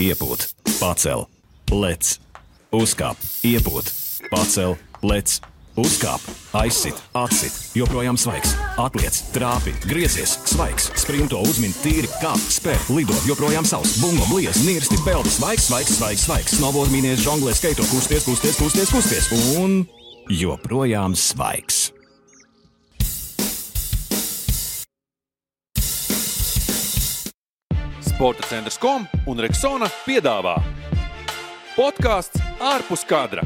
iepūt, pacel, lec, uzkāp, iepūt, pacel, lec, uzkāp, aizsit, atsit, joprojām svaigs, atliec, trāpi, griezies, svaigs, sprinto uzmini tīri, kāp, spēr, lido, joprojām savs, bungo, bliez, nirsti, peldi, svaigs, svaigs, svaigs, svaigs, snowboard mīnies, žonglē, skaito, kusties, kusties, kusties, kusties. Un joprojām svaigs. Sporta centrs kom un Reksona piedāvā podkāsts ārpus kadra.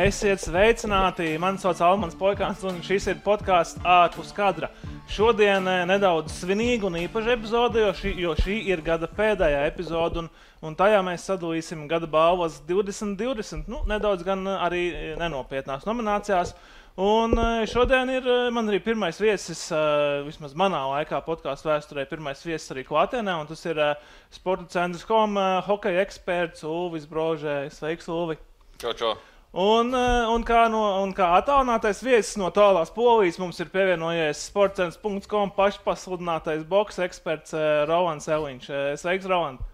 Esiet sveicināti! Mani sauc Almans Poikāns, un šis ir podkāsts ārpus kadra. Šodien eh, nedaudz svinīga un īpaša epizode, jo šī, jo šī ir gada pēdējā epizode, un, un tajā mēs sadalīsim gada balvas 2020. Nu, nedaudz gan arī nenopietnās nominācijās. Un eh, šodien ir eh, man arī pirmais viesis, vismaz manā laikā, podkāstu vēsturē, pirmais viesis arī klātienē, tas ir Sporta centrs kom hokeja eksperts Ulvis Brožē. Sveiks, Ulvi! Čau, čau! Un, eh, un, kā no, un kā attālinātais viesis no tālās polijas mums ir pievienojies sports.com pašpasludinātais boks eksperts Rolands Eliņš. Sveiks, Roland!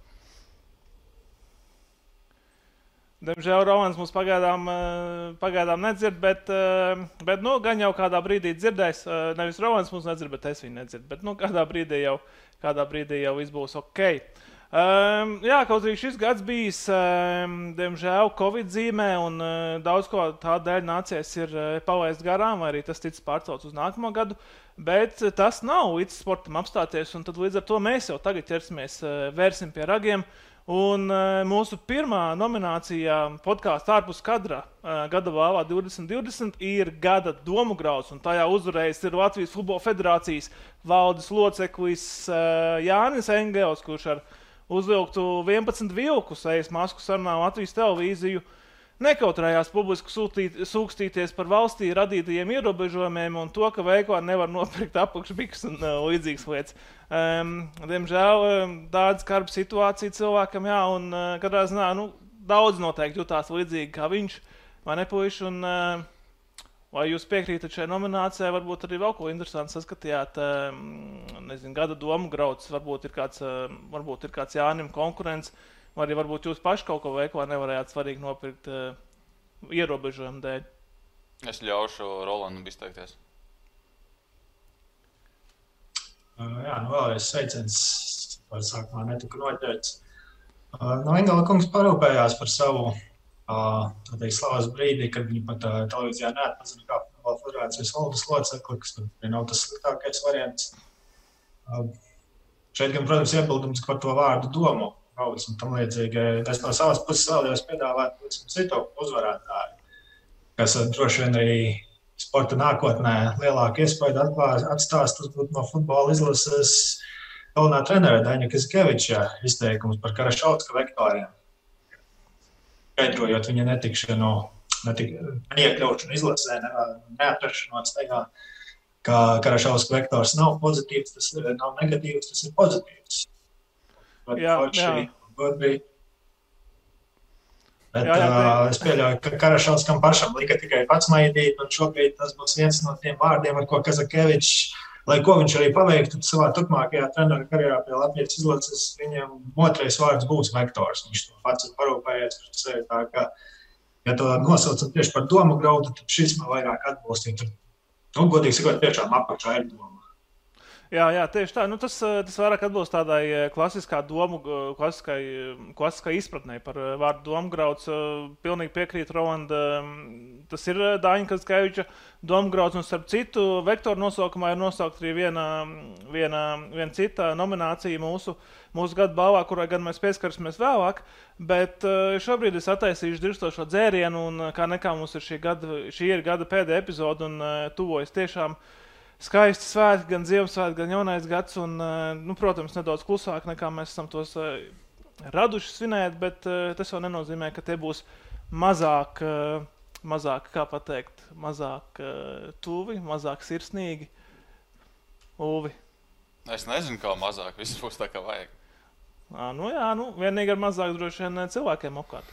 Diemžēl Rolands mums pagaidām, uh, pagaidām nedzird, bet, uh, bet nu, gan jau kādā brīdī dzirdēs. Uh, nevis Rolands mums nedzird, bet es viņu nedzirdu. Bet nu, kādā, brīdī jau, kādā brīdī jau viss būs ok. Um, jā, kaut arī šis gads bijis, um, diemžēl, Covid zīmē, un uh, daudz ko tādēļ nācies ir uh, palaist garām, vai arī tas ticis pārcelts uz nākamo gadu. Bet uh, tas nav līdz sportam apstāties, un līdz ar to mēs jau tagad ķersimies, uh, vērsim pie ragiem. Un uh, mūsu pirmā nominācija podkāstā ārpus kadra uh, gada vālā 2020 ir gada domu grauds, tajā uzvarējis ir Latvijas Futbola Federācijas valdes loceklis uh, Jānis Engels, kurš ar uzvilktu 11 vilkus, ejas masku sarunā Latvijas televīziju. Nekautrējās publiski sūtīt, sūkstīties par valstī radītajiem ierobežojumiem un to, ka veikalā nevar nopirkt apakšbiks un uh, līdzīgas lietas. Um, diemžēl um, tāda skarba situācija cilvēkam, jā, un uh, katrā ziņā nu, daudz noteikti jutās līdzīgi kā viņš vai nepuiši. Un, uh, Vai jūs piekrītat šai nominācijai? Varbūt arī vēl ko interesantu saskatījāt. Nezinu, gada domu grauds, varbūt ir kāds, varbūt ir kāds Jānis konkurents, vai arī varbūt jūs paši kaut ko veiklā nevarējāt svarīgi nopirkt ierobežojumu dēļ. Es ļaušu Rolandam izteikties. Jā, nu vēlreiz sveiciens. Par sākumā netika noķerts. No Engela kungs parūpējās par savu tādā slavas brīdī, kad viņi pat televīzijā neatpazina kā Futbola federācijas valdes locekli, kas nav tas sliktākais variants. Šeit, gan, protams, iebildums par to vārdu domu, kaujas un tam līdzīgi. Es no savas puses vēlējos piedāvāt citu uzvarētāju, kas droši vien arī sporta nākotnē lielāku iespēju atstās. Tas būtu no futbola izlases galvenā trenera Daņa Kazkeviča izteikums par Karašauska vektoriem skaidrojot viņa netikšanu, netik, neiekļaušanu izlasē, ne, neatrašanos tajā, ka Karašauskas vektors nav pozitīvs, tas nav negatīvs, tas ir pozitīvs. Jā, jā. Bija, Bet, jā, jā, uh, es pieļauju, ka Karašauskam pašam lika tikai pats maidīt, un šobrīd tas būs viens no tiem vārdiem, ar ko Kazakevičs lai ko viņš arī paveiktu savā turpmākajā treniņa karjerā pie Latvijas izlases, viņam otrais vārds būs vektors. Viņš to pats ir parūpējies par sevi. Tā kā, ja to nosaucat tieši par domu graudu, tad šis man vairāk atbilst. Nu, godīgi sakot, tiešām apakšā ir doma. Jā, jā, tieši tā. Nu, tas, eh, tas vairāk atbilst tādai eh, klasiskā domu, klasiskai, klasiskai izpratnē par eh, vārdu domu grauds. Pilnīgi piekrītu Rolanda. Tas ir Dāņa Kaskaviča domu grauds, un starp citu, vektoru nosaukumā ir nosaukt arī viena, viena, viena cita nominācija mūsu, mūsu gada balvā, kurai gan mēs pieskarsimies vēlāk. Bet šobrīd es attaisīšu dirstošo dzērienu, un kā nekā mums ir šī, gada, šī ir gada pēdējā epizode, un tuvojas tiešām skaisti svētki, gan Ziemassvētki, gan Jaunais gads. Un, eh, nu, protams, nedaudz klusāk nekā mēs esam tos eh, raduši svinēt, bet eh, tas jau nenozīmē, ka tie būs mazāk, mazāk kā pateikt, mazāk tuvi, mazāk sirsnīgi. Uvi. Es nezinu, kā mazāk viss būs tā, kā vajag. À, nu jā, nu, vienīgi ar mazāk droši vien cilvēkiem apkārt.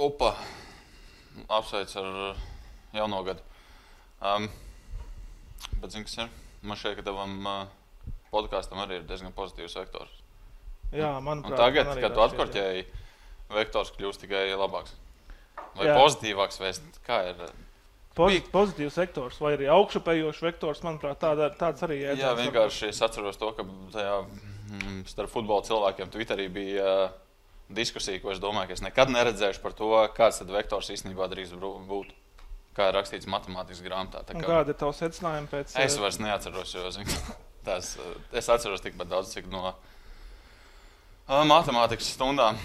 Opa! Apsveic ar jauno gadu. Um, Bet, zini, kas ir? Man šķiet, ka tavam uh, podkāstam arī ir diezgan pozitīvs vektors. Jā, Un manuprāt, tagad, man kad tu atkorķēji, vektors kļūst tikai labāks. Vai Jā. pozitīvāks, vai s- kā ir? Pozi pozitīvs vektors vai arī augšupejošs vektors, manuprāt, tāda, tāds arī ir. Jā, vienkārši es atceros to, ka tajā mm, starp futbola cilvēkiem Twitterī bija uh, diskusija, ko es domāju, ka es nekad neredzēšu par to, kāds tad vektors īstenībā drīz būtu. Kā rakstīts matemātikas grāmatā. Kā- kāda ir tavs secinājums pēc Es eh, vairs neatceros, jo zin, tās, eh, es atceros tikpat daudz, cik no uh, matemātikas stundām.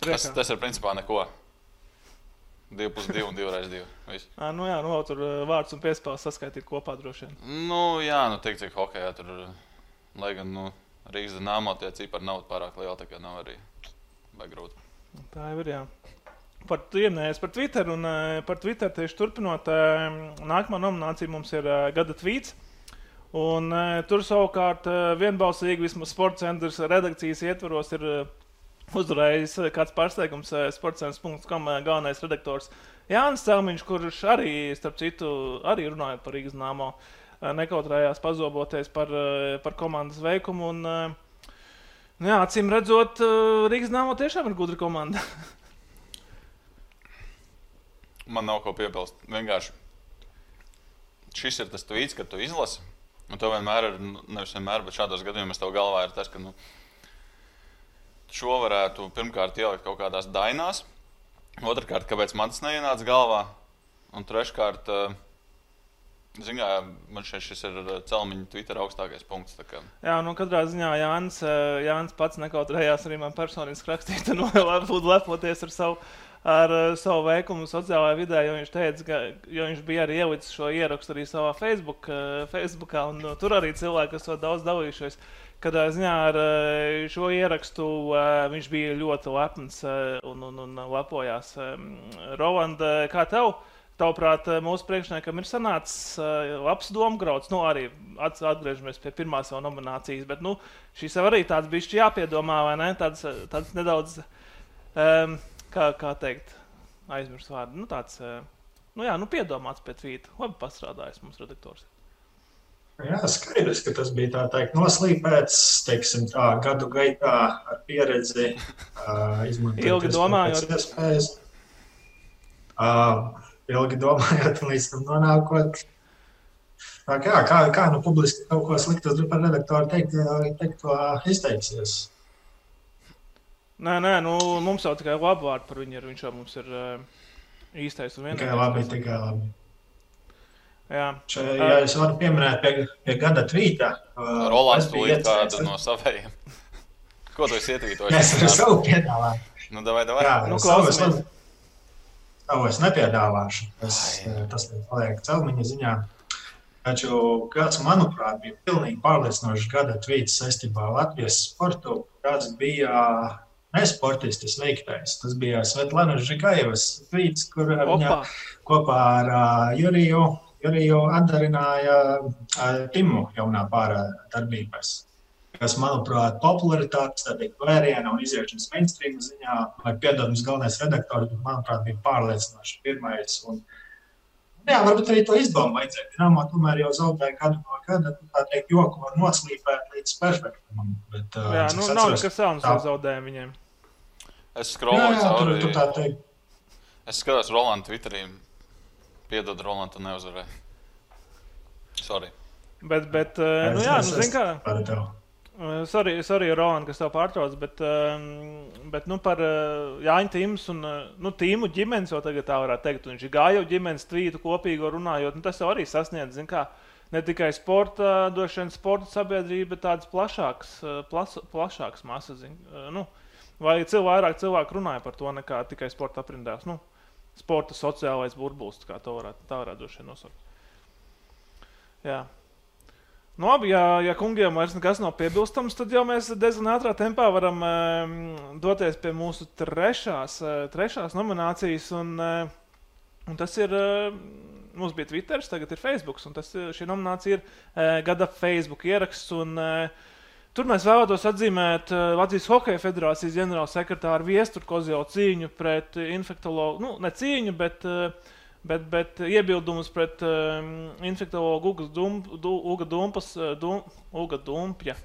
Tas, tas ir principā neko. 2 plus 2 un 2 reizes 2. Viss. Ā, Nu jā, nu tur eh, vārds un piespēles saskaitīt kopā droši vien. Nu, jā, nu tik cik hokeja tur, eh, lai gan nu, Rīgas dīnāmo tie cipari nav pārāk lieli, tā kā nav arī grūti. Tā jau ir. Jā. Par tieminējies par Twitter, un eh, par Twitter tieši turpinot, eh, nākamā nominācija mums ir eh, gada tvīts. Un, tur savukārt vienbalsīgi vismaz sports centrs redakcijas ietvaros ir eh, kāds pārsteigums sportscentrs.com galvenais redaktors Jānis Celmiņš, kurš arī, starp citu, arī runājot par Rīgas nāmo, nekautrējās pazoboties par, par komandas veikumu. Un, nu jā, acīm redzot, Rīgas nāmo tiešām ir gudra komanda. Man nav ko piebilst. Vienkārši šis ir tas tvīts, kad tu izlasi. Un tev vienmēr ir, nu, nevis vienmēr, bet šādos gadījumos tev galvā ir tas, ka nu, šo varētu pirmkārt ielikt kaut kādās dainās, otrkārt, kāpēc man tas neienāca galvā, un treškārt, zinām, man šeit šis ir eh, celmiņa Twitter augstākais punkts. kā- Jā, nu katrā ziņā Jānis, eh, Jānis pats nekautrējās arī man personiski rakstīt, un varbūt lepoties ar savu, ar eh, savu veikumu sociālajā vidē, jo viņš teica, ka viņš bija arī ielicis šo ierakstu arī savā Facebook, Facebookā, un nu, tur arī cilvēki, kas to daudz dalījušies. Katrā ziņā ar šo ierakstu viņš bija ļoti lepns un, un, un lepojās. Rolanda, kā tev? Tavuprāt, eh, mūsu priekšniekam ir sanācis uh, labs domāts. Nu, arī atgriežamies pie pirmās jau nominācijas, bet nu, šis jau arī tāds bija jāpiedomā, vai ne? Tāds, eh, tāds nedaudz, um, kā, kā teikt, aizmirst vārdu. Nu, tāds, uh, nu, jā, nu, piedomāts pēc vīta. Labi pastrādājis mums redaktors. Jā, skaidrs, ka tas bija tā teikt, noslīpēts, teiksim, tā, gadu gaitā ar pieredzi. Uh, Ilgi domājot. pēc Iespējas. Uh, ilgi domājot, un līdz tam nonākot. Tā kā, kā, kā nu publiski kaut ko sliktu par redaktoru teikt, teikt to izteiksies. Nē, nē, nu, mums jau tikai labi vārdi par viņu ir. Viņš jau mums ir uh, īstais un Tikai vienīgais. labi, kas- tikai labi. Jā, Še, ja es varu pieminēt pie, pie gada tvīta. uh, Rolands es tūlīt kādu iecerējis- no saviem. Ko tu esi ietvītojis? Mēs ar savu piedāvājumu. Nu, davai, davai. Jā, Nu, es, klausamies. labi- savu es nepiedāvāšu. Tas, tas paliek celmiņa ziņā. Taču, kāds, manuprāt, bija pilnīgi pārliecinošs gada tvīts saistībā ar Latvijas sportu, kāds bija nesportistis veiktais. Tas bija Svetlana Žigājevas tvīts, kur eh, viņa opa! kopā ar uh, Juriju, Juriju atdarināja uh, Timu jaunā pārā darbības. Kas, manuprāt, popularitātes, vēriena un iziešanas mainstream ziņā, vai piedodams galvenais redaktors, manuprāt, bija pārliecinoši pirmais. Un, jā, varbūt arī to izdomu vajadzēja. Dinamo tomēr jau zaudēja gadu no gada, nu, tā teikt, joku var noslīpēt līdz. Bet, uh, Jā, nu, es nav atceros- nekas jauns ar zaudējumu viņiem. Es tur, cauri. tur tā teikt. Es skatos Rolandu Twitterī. Piedod, Rolandu, tu neuzvarēji. Sorry. Bet, bet uh, nu, jā, nu, zin kā. Par tevi. Uh, Sorry, sorry Roland, kas tev pārtrauc, bet, um, bet nu, par uh, Jāņa Tīmas un uh, nu, Tīmu ģimenes jau tagad tā varētu teikt. un Viņš ir gājis ģimenes tvītu kopīgo runājot. Nu, tas jau arī sasniedz, zin kā, ne tikai sporta, vien sporta sabiedrība, bet tādas plašākas, plas, plašākas masas. Zin, nu, vai cilvēki, vairāk cilvēku runāja par to nekā tikai sporta aprindās. Nu, sporta sociālais burbulis, kā to varētu, tā varētu droši nosaukt. Jā. Nu, labi, ja, ja kungiem vairs nekas nav piebilstams, tad jau mēs diezgan ātrā tempā varam um, doties pie mūsu trešās, uh, trešās nominācijas. Un, uh, un tas ir, uh, mums bija Twitter, tagad ir Facebook. Tas, šī nominācija ir uh, gada Facebook ieraksts. Un, uh, Tur mēs vēlētos atzīmēt uh, Latvijas Hokeja Federācijas ģenerālsekretāru Viesturu Kozjau cīņu pret infektologu. Nu, ne cīņu, bet uh, Bet, bet iebildumus pret um, infektīvo Uga Dumpas, dum, Uga Dumpja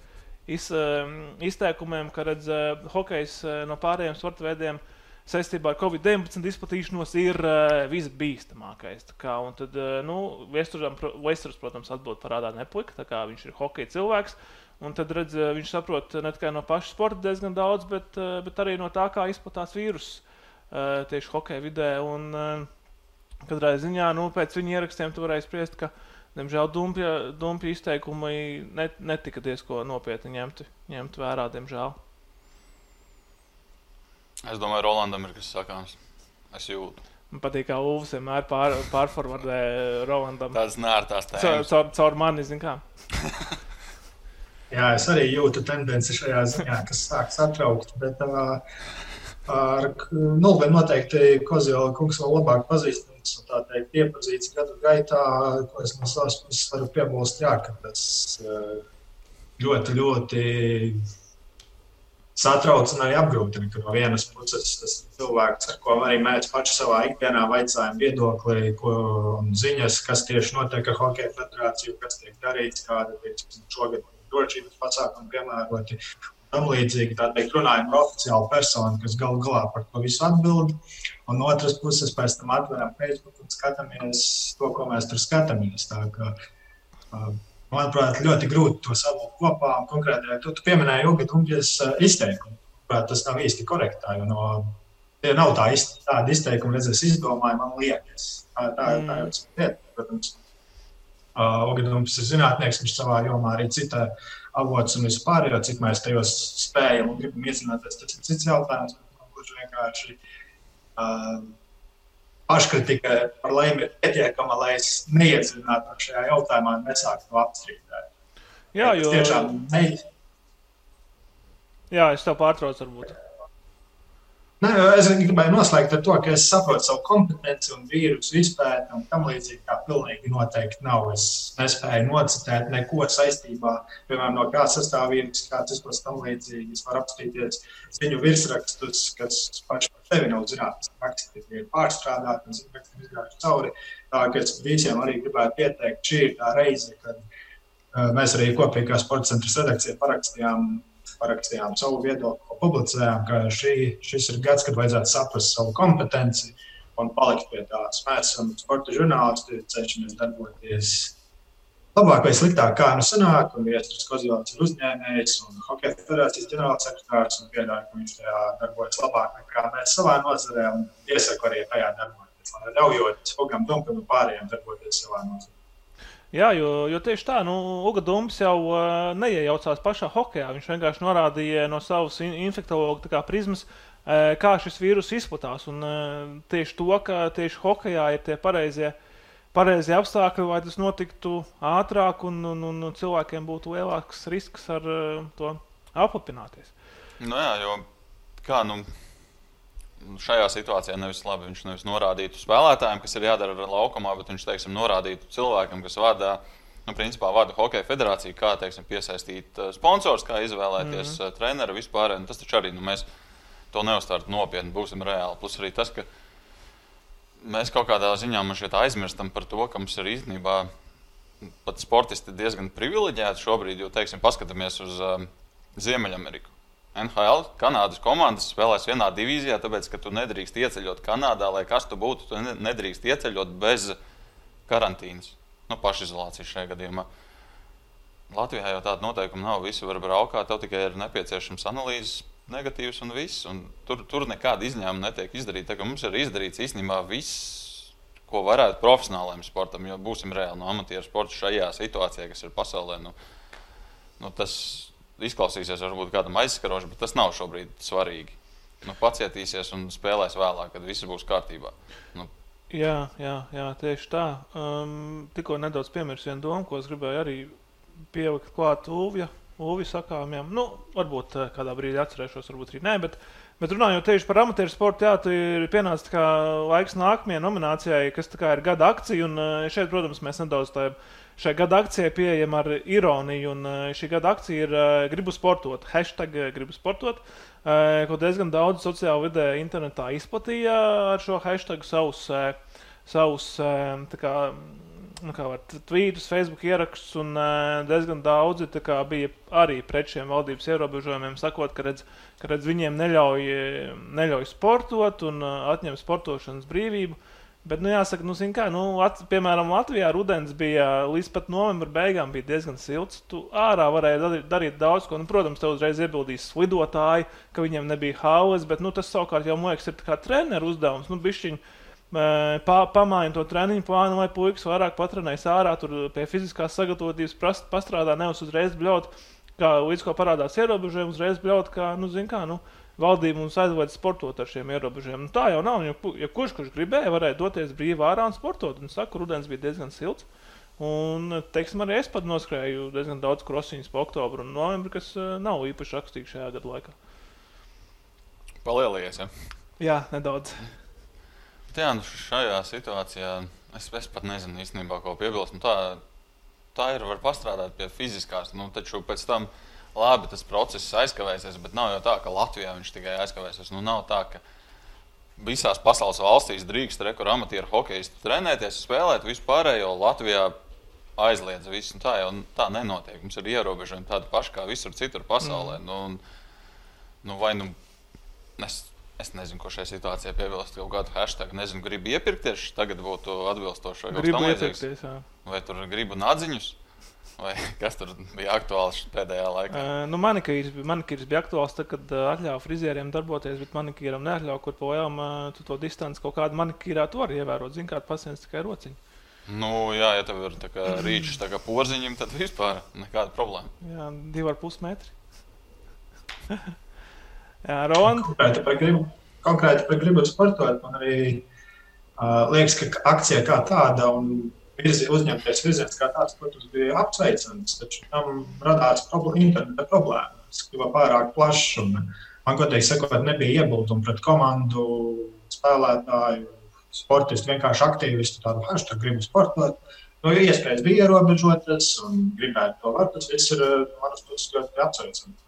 iz, um, izteikumiem, ka redz, uh, hokejs uh, no pārējiem sporta veidiem saistībā ar Covid-19 izplatīšanos ir uh, visbīstamākais. Kā, un tad, uh, nu, Vēstures, protams, atbild parādā nepuika, tā kā viņš ir hokeja cilvēks. Un tad redz, viņš saprot ne tikai no paša sporta diezgan daudz, bet, uh, bet arī no tā, kā izplatās vīruss uh, tieši hokeja vidē. Un, uh, Katrā ziņā, nu, pēc viņa ierakstiem tu varēji spriest, ka, diemžēl, dumpja, dumpja izteikumi net, netika diezgan nopietni ņemti, ņemti vērā, diemžēl. Es domāju, Rolandam ir kas sakāms. Es jūtu. Man patīk, kā Uvs vienmēr pār, pārformulē Rolandam. Tādas nērtās tēmas. Caur, caur, caur mani, zin kā. Jā, es arī jūtu tendenci šajā ziņā, kas sāk satraukt. Bet, uh, ar Nulvenu noteikti Kozjola kungs vēl labāk pazīstams un tā teikt iepazīts gadu gaitā, ko es no savas puses varu piebilst, jā, ka tas ļoti, ļoti satrauc un arī apgrūtina, ka no vienas puses tas cilvēks, ar ko arī mēs paši savā ikdienā vaicājam viedokli, ko ziņas, kas tieši notiek ar Hokeja federāciju, kas tiek darīts, kāda ir šogad drošības pasākumi piemēroti tam līdzīgi. Tā teikt, runājam ar oficiālu personu, kas galu galā par to visu atbild. Un no otras puses, pēc tam atveram Facebook un skatāmies to, ko mēs tur skatāmies. Tā, ka, manuprāt, ļoti grūti to savilkt kopā. Konkrēti, tu, tu pieminēji Uga Dumģes izteikumu. Tas nav īsti korektā, jo no, tie nav tā izte, tāda izteikuma, redzēs, izdomāja, man liekas. Tā, tā, mm. tā ir lieta, protams. Uh, Ogadums ir zinātnieks, viņš savā jomā arī citā avots un vispār, jo cik mēs tajos spējam un gribam iedzināties, tas ir cits jautājums. Gluži vienkārši uh, paškritika par laimi ir pietiekama, lai es neiedziļinātu šajā jautājumā un nesāktu apstrīdēt. Jā, jo... Es tiešām ne... Jā, es tev pārtraucu varbūt. Ne, es gribēju noslēgt ar to, ka es saprotu savu kompetenci un vīrusu izpēti, un tam līdzīgi tā pilnīgi noteikti nav. Es nespēju nocitēt neko saistībā, piemēram, no kā sastāv vīrus, kāds izplatās tam līdzīgi. Es varu apskatīties viņu virsrakstus, kas paši par sevi nav zināms. Raksti ir pārstrādāti un raksti izgājuši cauri. Tā ka es visiem arī gribētu ieteikt, šī ir tā reize, kad uh, mēs arī kopīgā sporta centra redakcijā parakstījām parakstījām savu viedokli, publicējām, ka šī, šis ir gads, kad vajadzētu saprast savu kompetenci un palikt pie tās. Mēs esam sporta žurnālisti, cenšamies darboties labāk vai sliktāk, kā nu sanāk. Un Viestures Kozjovs ir uzņēmējs un Hokeja federācijas ģenerālsekretārs un piedāvā, ka viņš tajā darbojas labāk nekā mēs savā nozarē un iesaku arī tajā darboties, lai ļaujot Hogam Dumpam un pārējiem darboties savā nozarē. Jā, jo, jo tieši tā, nu, Uga Dūms jau uh, neiejaucās pašā hokeja. Viņš vienkārši norādīja no savas in infektuologa prizmas, uh, kā šis vīrus izplatās. Un uh, tieši to, ka tieši hokejā ir tie pareizie, pareizie apstākļi, lai tas notiktu ātrāk un, un, un cilvēkiem būtu lielāks risks ar uh, to apapināties. Nu jā, jo kā nu šajā situācijā nevis labi viņš nevis norādītu spēlētājiem, kas ir jādara ar laukumā, bet viņš teiksim, norādītu cilvēkam, kas vada. Nu, principā vada Hokeja federācija, kā teiksim, piesaistīt uh, sponsors, kā izvēlēties mm -hmm. treneru vispār. Nu, tas taču arī nu, mēs to neuztvērtu nopietni, būsim reāli. Plus arī tas, ka mēs kaut kādā ziņā aizmirstam par to, ka mums ir īstenībā pat sportisti diezgan privileģēti šobrīd, jo, teiksim, paskatāmies uz um, Ziemeļameriku. NHL Kanādas komandas spēlēs vienā divīzijā, tāpēc, ka tu nedrīkst ieceļot Kanādā, lai kas tu būtu. Tu nedrīkst ieceļot bez karantīnas, nu, pašizolācijas šajā gadījumā. Latvijā jau tāda noteikuma nav. Visi var braukāt, tev tikai ir nepieciešams analīzes, negatīvs un viss. Un tur, tur nekāda izņēmuma netiek izdarīta. Mums ir izdarīts īstenībā viss, ko varētu profesionālajiem sportam. Jo būsim reāli no amatieru sporta šajā situācijā, kas ir pasaulē. Nu, nu, tas izklausīsies varbūt kādam aizskaroši, bet tas nav šobrīd svarīgi. Nu, pacietīsies un spēlēs vēlāk, kad viss būs kārtībā. Nu. Jā, jā, jā, tieši tā. Um, tikko nedaudz piemirsu vienu domu, ko es gribēju arī pielikt klāt Uvja, Uvja sakāmiem. Nu, varbūt eh, kādā brīdī atcerēšos, varbūt arī nē, bet, bet runājot tieši par amatieru sportu, jā, ir pienācis laiks nākamajai nominācijai, kas ir gada akcija. Un eh, šeit, protams, mēs nedaudz tādā Šai gada akcijai pieejama ar ironiju, un eh, šī gada akcija ir uh, gribu sportot, hashtag eh, gribu sportot, uh, ko diezgan daudz sociālajā vidē internetā izplatīja ar šo hashtag savus uh, savus kā, nu, kā var, tvītus, Facebook ierakstus, un diezgan daudzi kā, bija arī pret šiem valdības ierobežojumiem, sakot, ka, redz, ka redz, viņiem neļauj, neļauj sportot un atņem sportošanas brīvību. Bet, nu, jāsaka, nu, kā, nu, at, piemēram, Latvijā rudens bija līdz pat novembra beigām diezgan silts. Tu ārā varēji darīt, darīt daudz ko. Nu, protams, te uzreiz iebildīs slidotāji, ka viņiem nebija hauzes, bet nu, tas savukārt jau, man liekas, ir kā treneru uzdevums. Nu, bišķiņ, pa, pamaini to treniņu plānu, lai puikas vairāk patrenējas ārā, tur pie fiziskās sagatavotības prast, pastrādā, nevis uzreiz bļaut, kā līdz ko parādās ierobežojumi, uzreiz bļaut, kā, nu, zin kā, nu, valdība mums aizved sportot ar šiem ierobežojumiem. Nu, tā jau nav. Ja, ja kurš, kurš gribēja, varēja doties brīvi ārā un sportot. Un saku, rudens bija diezgan silts. Un, teiksim, arī es pat noskrēju diezgan daudz krosiņus pa oktobru un novembri, kas uh, nav īpaši rakstīgi šajā gada laikā. Palielījies. Ja? Jā, nedaudz. Jā, nu šajā situācijā es, es pat nezinu īstenībā, ko piebilst. Nu, tā, tā ir, var pastrādāt pie fiziskās, nu, taču pēc tam labi tas process aizkavēsies, bet nav jau tā, ka Latvijā viņš tikai aizkavēsies. Nu, nav tā, ka visās pasaules valstīs drīkst rekur amatieru hokeistu trenēties, spēlēt vispārējo Latvijā. Aizliedz visu, un tā jau tā nenotiek. Mums ir ierobežojumi tādi paši kā visur citur pasaulē. Mm. Nu, un, nu, vai nu es, es nezinu, ko šajā situācijā piebilst. Kaut kādu hashtag, nezinu, gribu iepirkties. Tagad būtu kas Gribu ieteikties. jā. Vai tur gribu nadziņus, vai kas tur bija aktuāls pēdējā laikā? Uh, nu, manikīrs, manikīrs bija aktuāls, tad, kad uh, atļāva frizieriem darboties, bet manikīram neatļāva, kur projām uh, tu to distanci kaut kādu manikīrā tu vari ievērot. Zini, kāda pacients tikai rociņa. Nu, jā, ja tev ir rīčs, tā kā porziņš, tad vispār nekāda problēma. Jā, divi ar pus metri. jā, Ron, Konkrēti par gribu, konkrēti par gribu sportot. Man arī uh, liekas, ka akcija kā tāda un virzi, uzņemties virziens kā tāds, protams, bija apsveicams. Taču tam radās problēma, interneta problēmas, kas kļuva pārāk plašs. un Man, godīgi sakot, nebija iebildumi pret komandu, spēlētāju, sportistu, vienkārši aktīvistu, tādu hashtag gribu sportot. Nu, ja iespējas bija ierobežotas un gribētu to var, tas viss ir, no manas puses, ļoti apsveicams.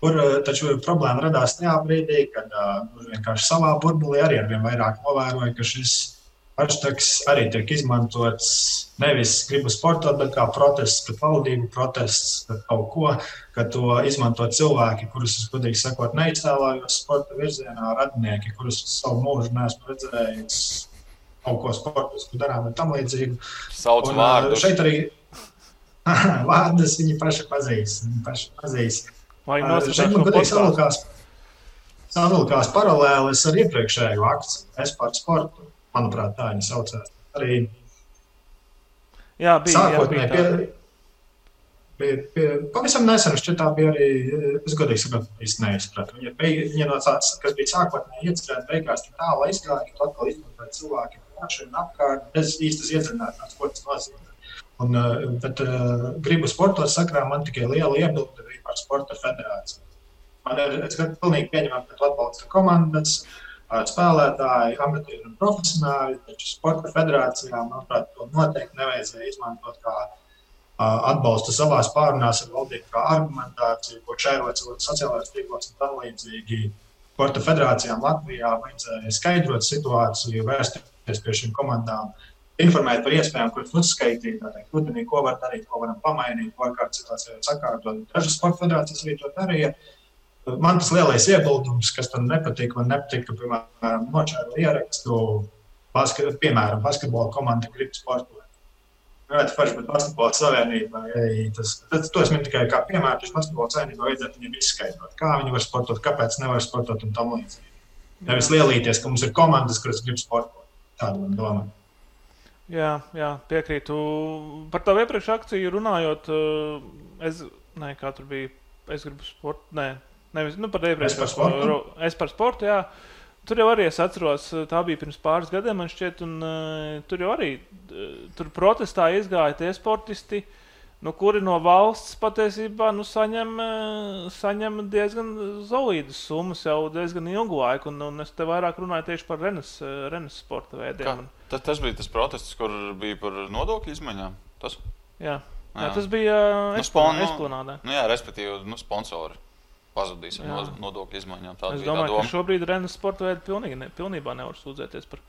Kur eh, taču problēma radās tajā brīdī, kad uh, vienkārši savā burbulī arī ar vien vairāk novēroja, ka šis hashtags arī tiek izmantots nevis gribu sportot, bet kā protests pret valdību, protests pret kaut ko, ka to izmanto cilvēki, kurus es godīgi sakot neiztēlojos sporta virzienā, radinieki, kurus savu mūžu neesmu redzējis kaut ko sportisku darām un tam līdzīgi. Sauc Un, vārdu. ā, šeit arī vārdus viņi paši pazīst. Viņi paši pazīst. vai noskatās Šeit man godīgi savilkās, savilkās paralēlis ar iepriekšējo akciju. Es par sportu, manuprāt, tā viņa saucās. Arī Jā, bija, jā, sākotnēji bija pie, tā. pie, pie, pavisam nesen šķietā bija arī, es godīgi sakot, īsti neizpratu. Viņa, bija, viņa no tās, kas bija sākotnēji iecerēta, beigās tik tālu aizgāja, ka atkal izmantoji cilvēku paši un apkārt, bez īstas iedzināšanās, ko tas nozīmē. Un, uh, bet uh, gribu sportot sakrā, man tikai liela iebilde bija par sporta federāciju. Man ir, es gan pilnīgi pieņemam, ka tu atbalsta komandas, ā, spēlētāji, amatieri un profesionāļi, taču sporta federācijām, manuprāt, to noteikti nevajadzēja izmantot kā atbalstu savā pārunās ar valdību, kā argumentāciju, ko savos sociālajos tīklos un tam līdzīgi. Sporta federācijām Latvijā vajadzēja skaidrot situāciju, vērsties pie šīm komandām, informēt par iespējām, kuras uzskaitīt, rudenī, ko var darīt, ko varam pamainīt, ko kādā situācijā sakārtot. Dažas sporta federācijas arī to darīja. Man tas lielais iebildums, kas tam nepatīk, man nepatīk, ka, piemēram, nočēla ierakstu, basket, piemēram, basketbola komanda grib sportot. Ļoti forši, bet basketbola savienībā, ei, tas, tas, to es minu tikai kā piemēru, taču basketbola savienībā vajadzētu viņiem izskaidrot, kā viņi var sportot, kāpēc nevar sportot un tam līdzīgi. Nevis lielīties, ka mums ir komandas, kuras grib sportot. Tāda man doma. Jā, jā, piekrītu. Par tavu iepriekšējo akciju runājot, eh, es, ne, kā tur bija, es gribu sportu, nē, nevis, nu, par iepriekšējo. Es par sportu? Es par sportu, jā. Tur jau arī es atceros, tā bija pirms pāris gadiem, man šķiet, un uh, tur jau arī uh, tur protestā izgāja tie sportisti, nu, kuri no valsts patiesībā nu, saņem, uh, saņem diezgan solīdas summas jau diezgan ilgu laiku, un, un es te vairāk runāju tieši par renes, uh, renes sporta veidiem. Tas, tas bija tas protests, kur bija par nodokļu izmaiņām. Tas, jā. Jā, Jā. tas bija Nu, spon- Esplanādē. nu, jā, respektīvi, nu, sponsori pazudīs ar no- nodokļu izmaiņām. Tāda Es domāju, ka doma. šobrīd Renes sporta veidu pilnīgi ne, pilnībā nevar sūdzēties par,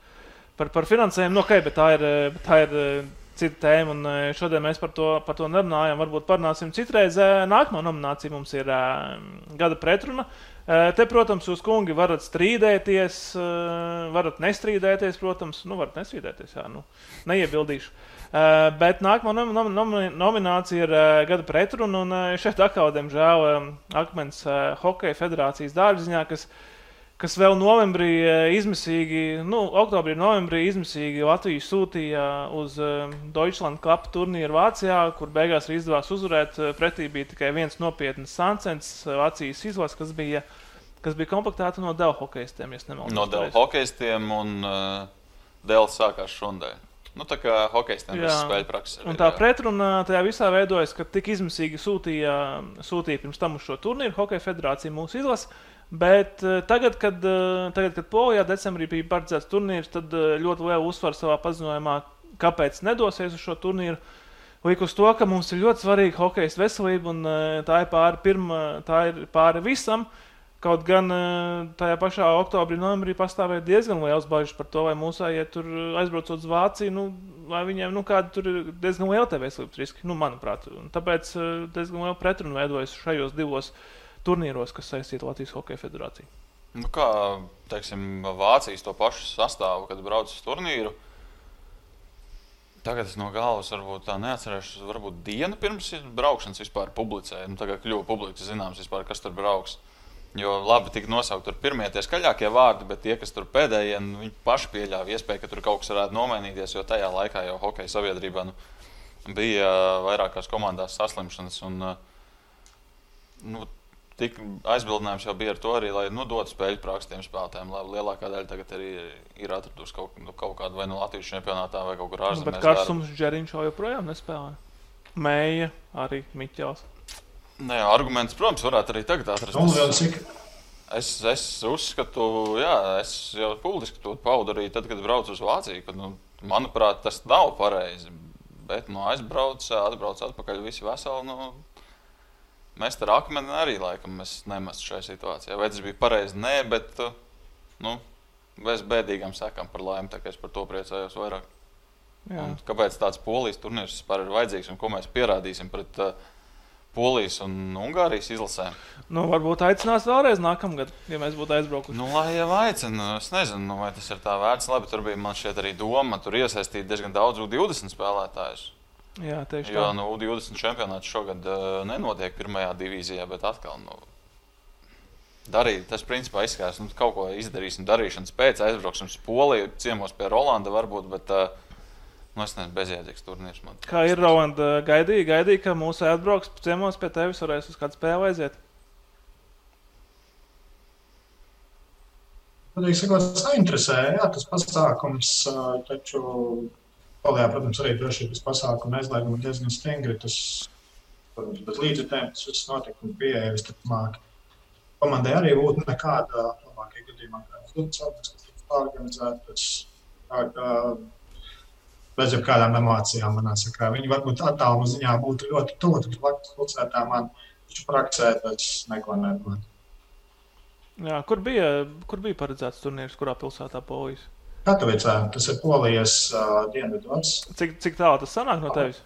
par, par finansējumu, nu, ok, bet tā ir, eh, bet tā ir eh, cita tēma. Un eh, šodien mēs par to, par to nerunājam. Varbūt parunāsim citreiz. Nākamā nominācija mums ir gada pretruna. Te, protams, jūs, kungi, varat strīdēties, varat nestrīdēties, protams, nu, varat nestrīdēties, jā, nu, neiebildīšu. Uh, bet nākamā nom nom nom nominācija ir uh, gada pretruna. Un uh, šeit atkal, diemžēl, um, Akmens uh, Hokeja federācijas dārziņā, kas uh, kas vēl novembrī eh, izmisīgi, nu, oktobrī, novembrī izmisīgi Latviju sūtīja uz uh, Deutschland Cup turnīru Vācijā, kur beigās izdevās uzvarēt. Eh, pretī bija tikai viens nopietns sancens Vācijas izlases, kas bija, kas bija komplektēta no Dēļa hokeistiem. Ja no Dēļa hokeistiem un uh, Dēļa sākās šodien. Nu, tā kā hokeistiem ir spēļu praksa. Un tā pretruna tajā visā veidojas, ka tik izmisīgi sūtīja, sūtīja pirms tam uz šo turnīru Hokeja federācija mūsu izlases. Bet uh, tagad, kad, uh, tagad, kad Polijā decembrī bija paredzēts turnīrs, tad uh, ļoti lielu uzsvaru savā paziņojumā, kāpēc nedosies uz šo turnīru. Lika uz to, ka mums ir ļoti svarīga hokeja veselība, un uh, tā ir pāri, pirma, tā ir pāri visam. Kaut gan uh, tajā pašā oktobrī, novembrī pastāvēja diezgan liels bažas par to, vai mūsu ja tur aizbraucot uz Vāciju, nu, vai viņiem nu, tur ir diezgan liela veselības riski, nu, manuprāt. Un tāpēc uh, diezgan liela pretruna veidojas šajos divos uh, turnīros, kas saistīti Latvijas Hokeja federāciju. Nu, kā teiksim, Vācijas to pašu sastāvu, kad brauc uz turnīru. Tagad es no galvas varbūt tā neatcerēšos. Varbūt dienu pirms braukšanas vispār publicēju. Nu, tagad kļuva publiski zināms, vispār, kas tur brauks. Jo labi tika nosaukt tur pirmie tie skaļākie vārdi, bet tie, kas tur pēdējie, nu, viņi paši pieļāva iespēju, ka tur kaut kas varētu nomainīties. Jo tajā laikā jau hokeja sabiedrībā nu, bija vairākās komandās saslimšanas. Un, nu, tik aizbildinājums jau bija ar to arī, lai nu, dotu spēļu praksi tiem spēlētājiem. Lielākā daļa tagad arī ir atradusi kaut, nu, kaut kādu vai nu Latvijas čempionātā vai kaut kur ārzemēs. Nu, bet Kārsums Džeriņš joprojām nespēlē. Mēja arī Miķels. Nē, arguments, protams, varētu arī tagad atrast. Es, es uzskatu, jā, es jau publiski to paudu arī tad, kad braucu uz Vāciju. Kad, nu, manuprāt, tas nav pareizi. Bet nu, aizbraucu, atbraucu atpakaļ, visi veseli. Nu, Mēs ar akmeni arī laikam nemestu šajā situācijā. Vai tas bija pareizi? Nē, bet nu, bez bēdīgām sekām par laimi. Es par to priecājos vairāk. Kāpēc tāds polijas turnīrs vispār ir vajadzīgs un ko mēs pierādīsim pret uh, Polijas un Ungārijas izlasēm? Nu, varbūt aicinās vēlreiz nākamgad, ja mēs būtu aizbraukuši. Nu, lai jau aicina, es nezinu, nu, vai tas ir tā vērts. Labi, tur bija man šķiet arī doma, tur iesaistīt diezgan daudz 20 spēlētājus. Jā, tieši jo, tā. Nu, U20 čempionāts šogad uh, nenotiek pirmajā divīzijā, bet atkal. Nu, Darīt, tas principā izskatās, ka nu, kaut ko izdarīsim, darīšanas pēc, aizbrauksim uz Poliju, ciemos pie Rolanda varbūt, bet uh, nezinu, bezjēdzīgs turnīrs. Man. Kā ir Rolanda? Gaidīja, gaidīja, ka mūsu atbrauks ciemos pie tevis, varēs uz kādu spēli aiziet. Patīk, sakot, tas interesē, jā, tas pasākums, taču Polijā, protams, arī drošības pasākumu aizliegumi diezgan stingri. Tas, protams, bet līdz ar tam tas viss notika un pieeja visticamāk. Komandai arī būtu nekāda labākajā gadījumā, kā Flipsautas, kas tika pārorganizētas. Bez jebkādām emocijām, sakā. Viņi varbūt attālumā ziņā būtu ļoti tuvu, tad blakus pulcētā man taču praksē tas neko nebūtu. Jā, kur bija, kur bija paredzēts turnīrs, kurā pilsētā Polijas? Katovicā, tas ir Polijas uh, dienvidos. Cik, cik tālu tas sanāk no tevis?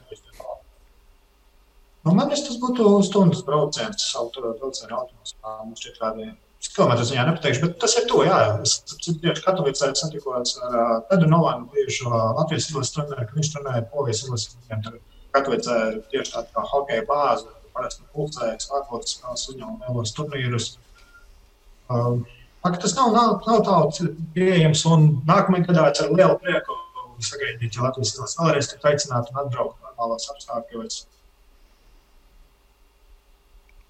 Nu, man liekas, tas būtu stundas brauciens, autobrauciena autobusā. Kilometrus ziņā nepateikšu, bet tas ir to, jā. Es Katovicā satikos ar uh, Pedru Nolanu, bijušo Latvijas izlases treneru, ka viņš trenēja Polijas izlases. Viņam Katovicā ir tieši tāda kā hokeja bāze, parasti pulcējas, ārvaldes spēles, viņam lielos turnīrus. Uh, Tas nav, nav, nav tāds pieejams. Nākamajā gadā es ar lielu prieku sagaidītu, ja Latvijas valsts vēlreiz tiktu aicinātu un atbraukt normālos apstākļos.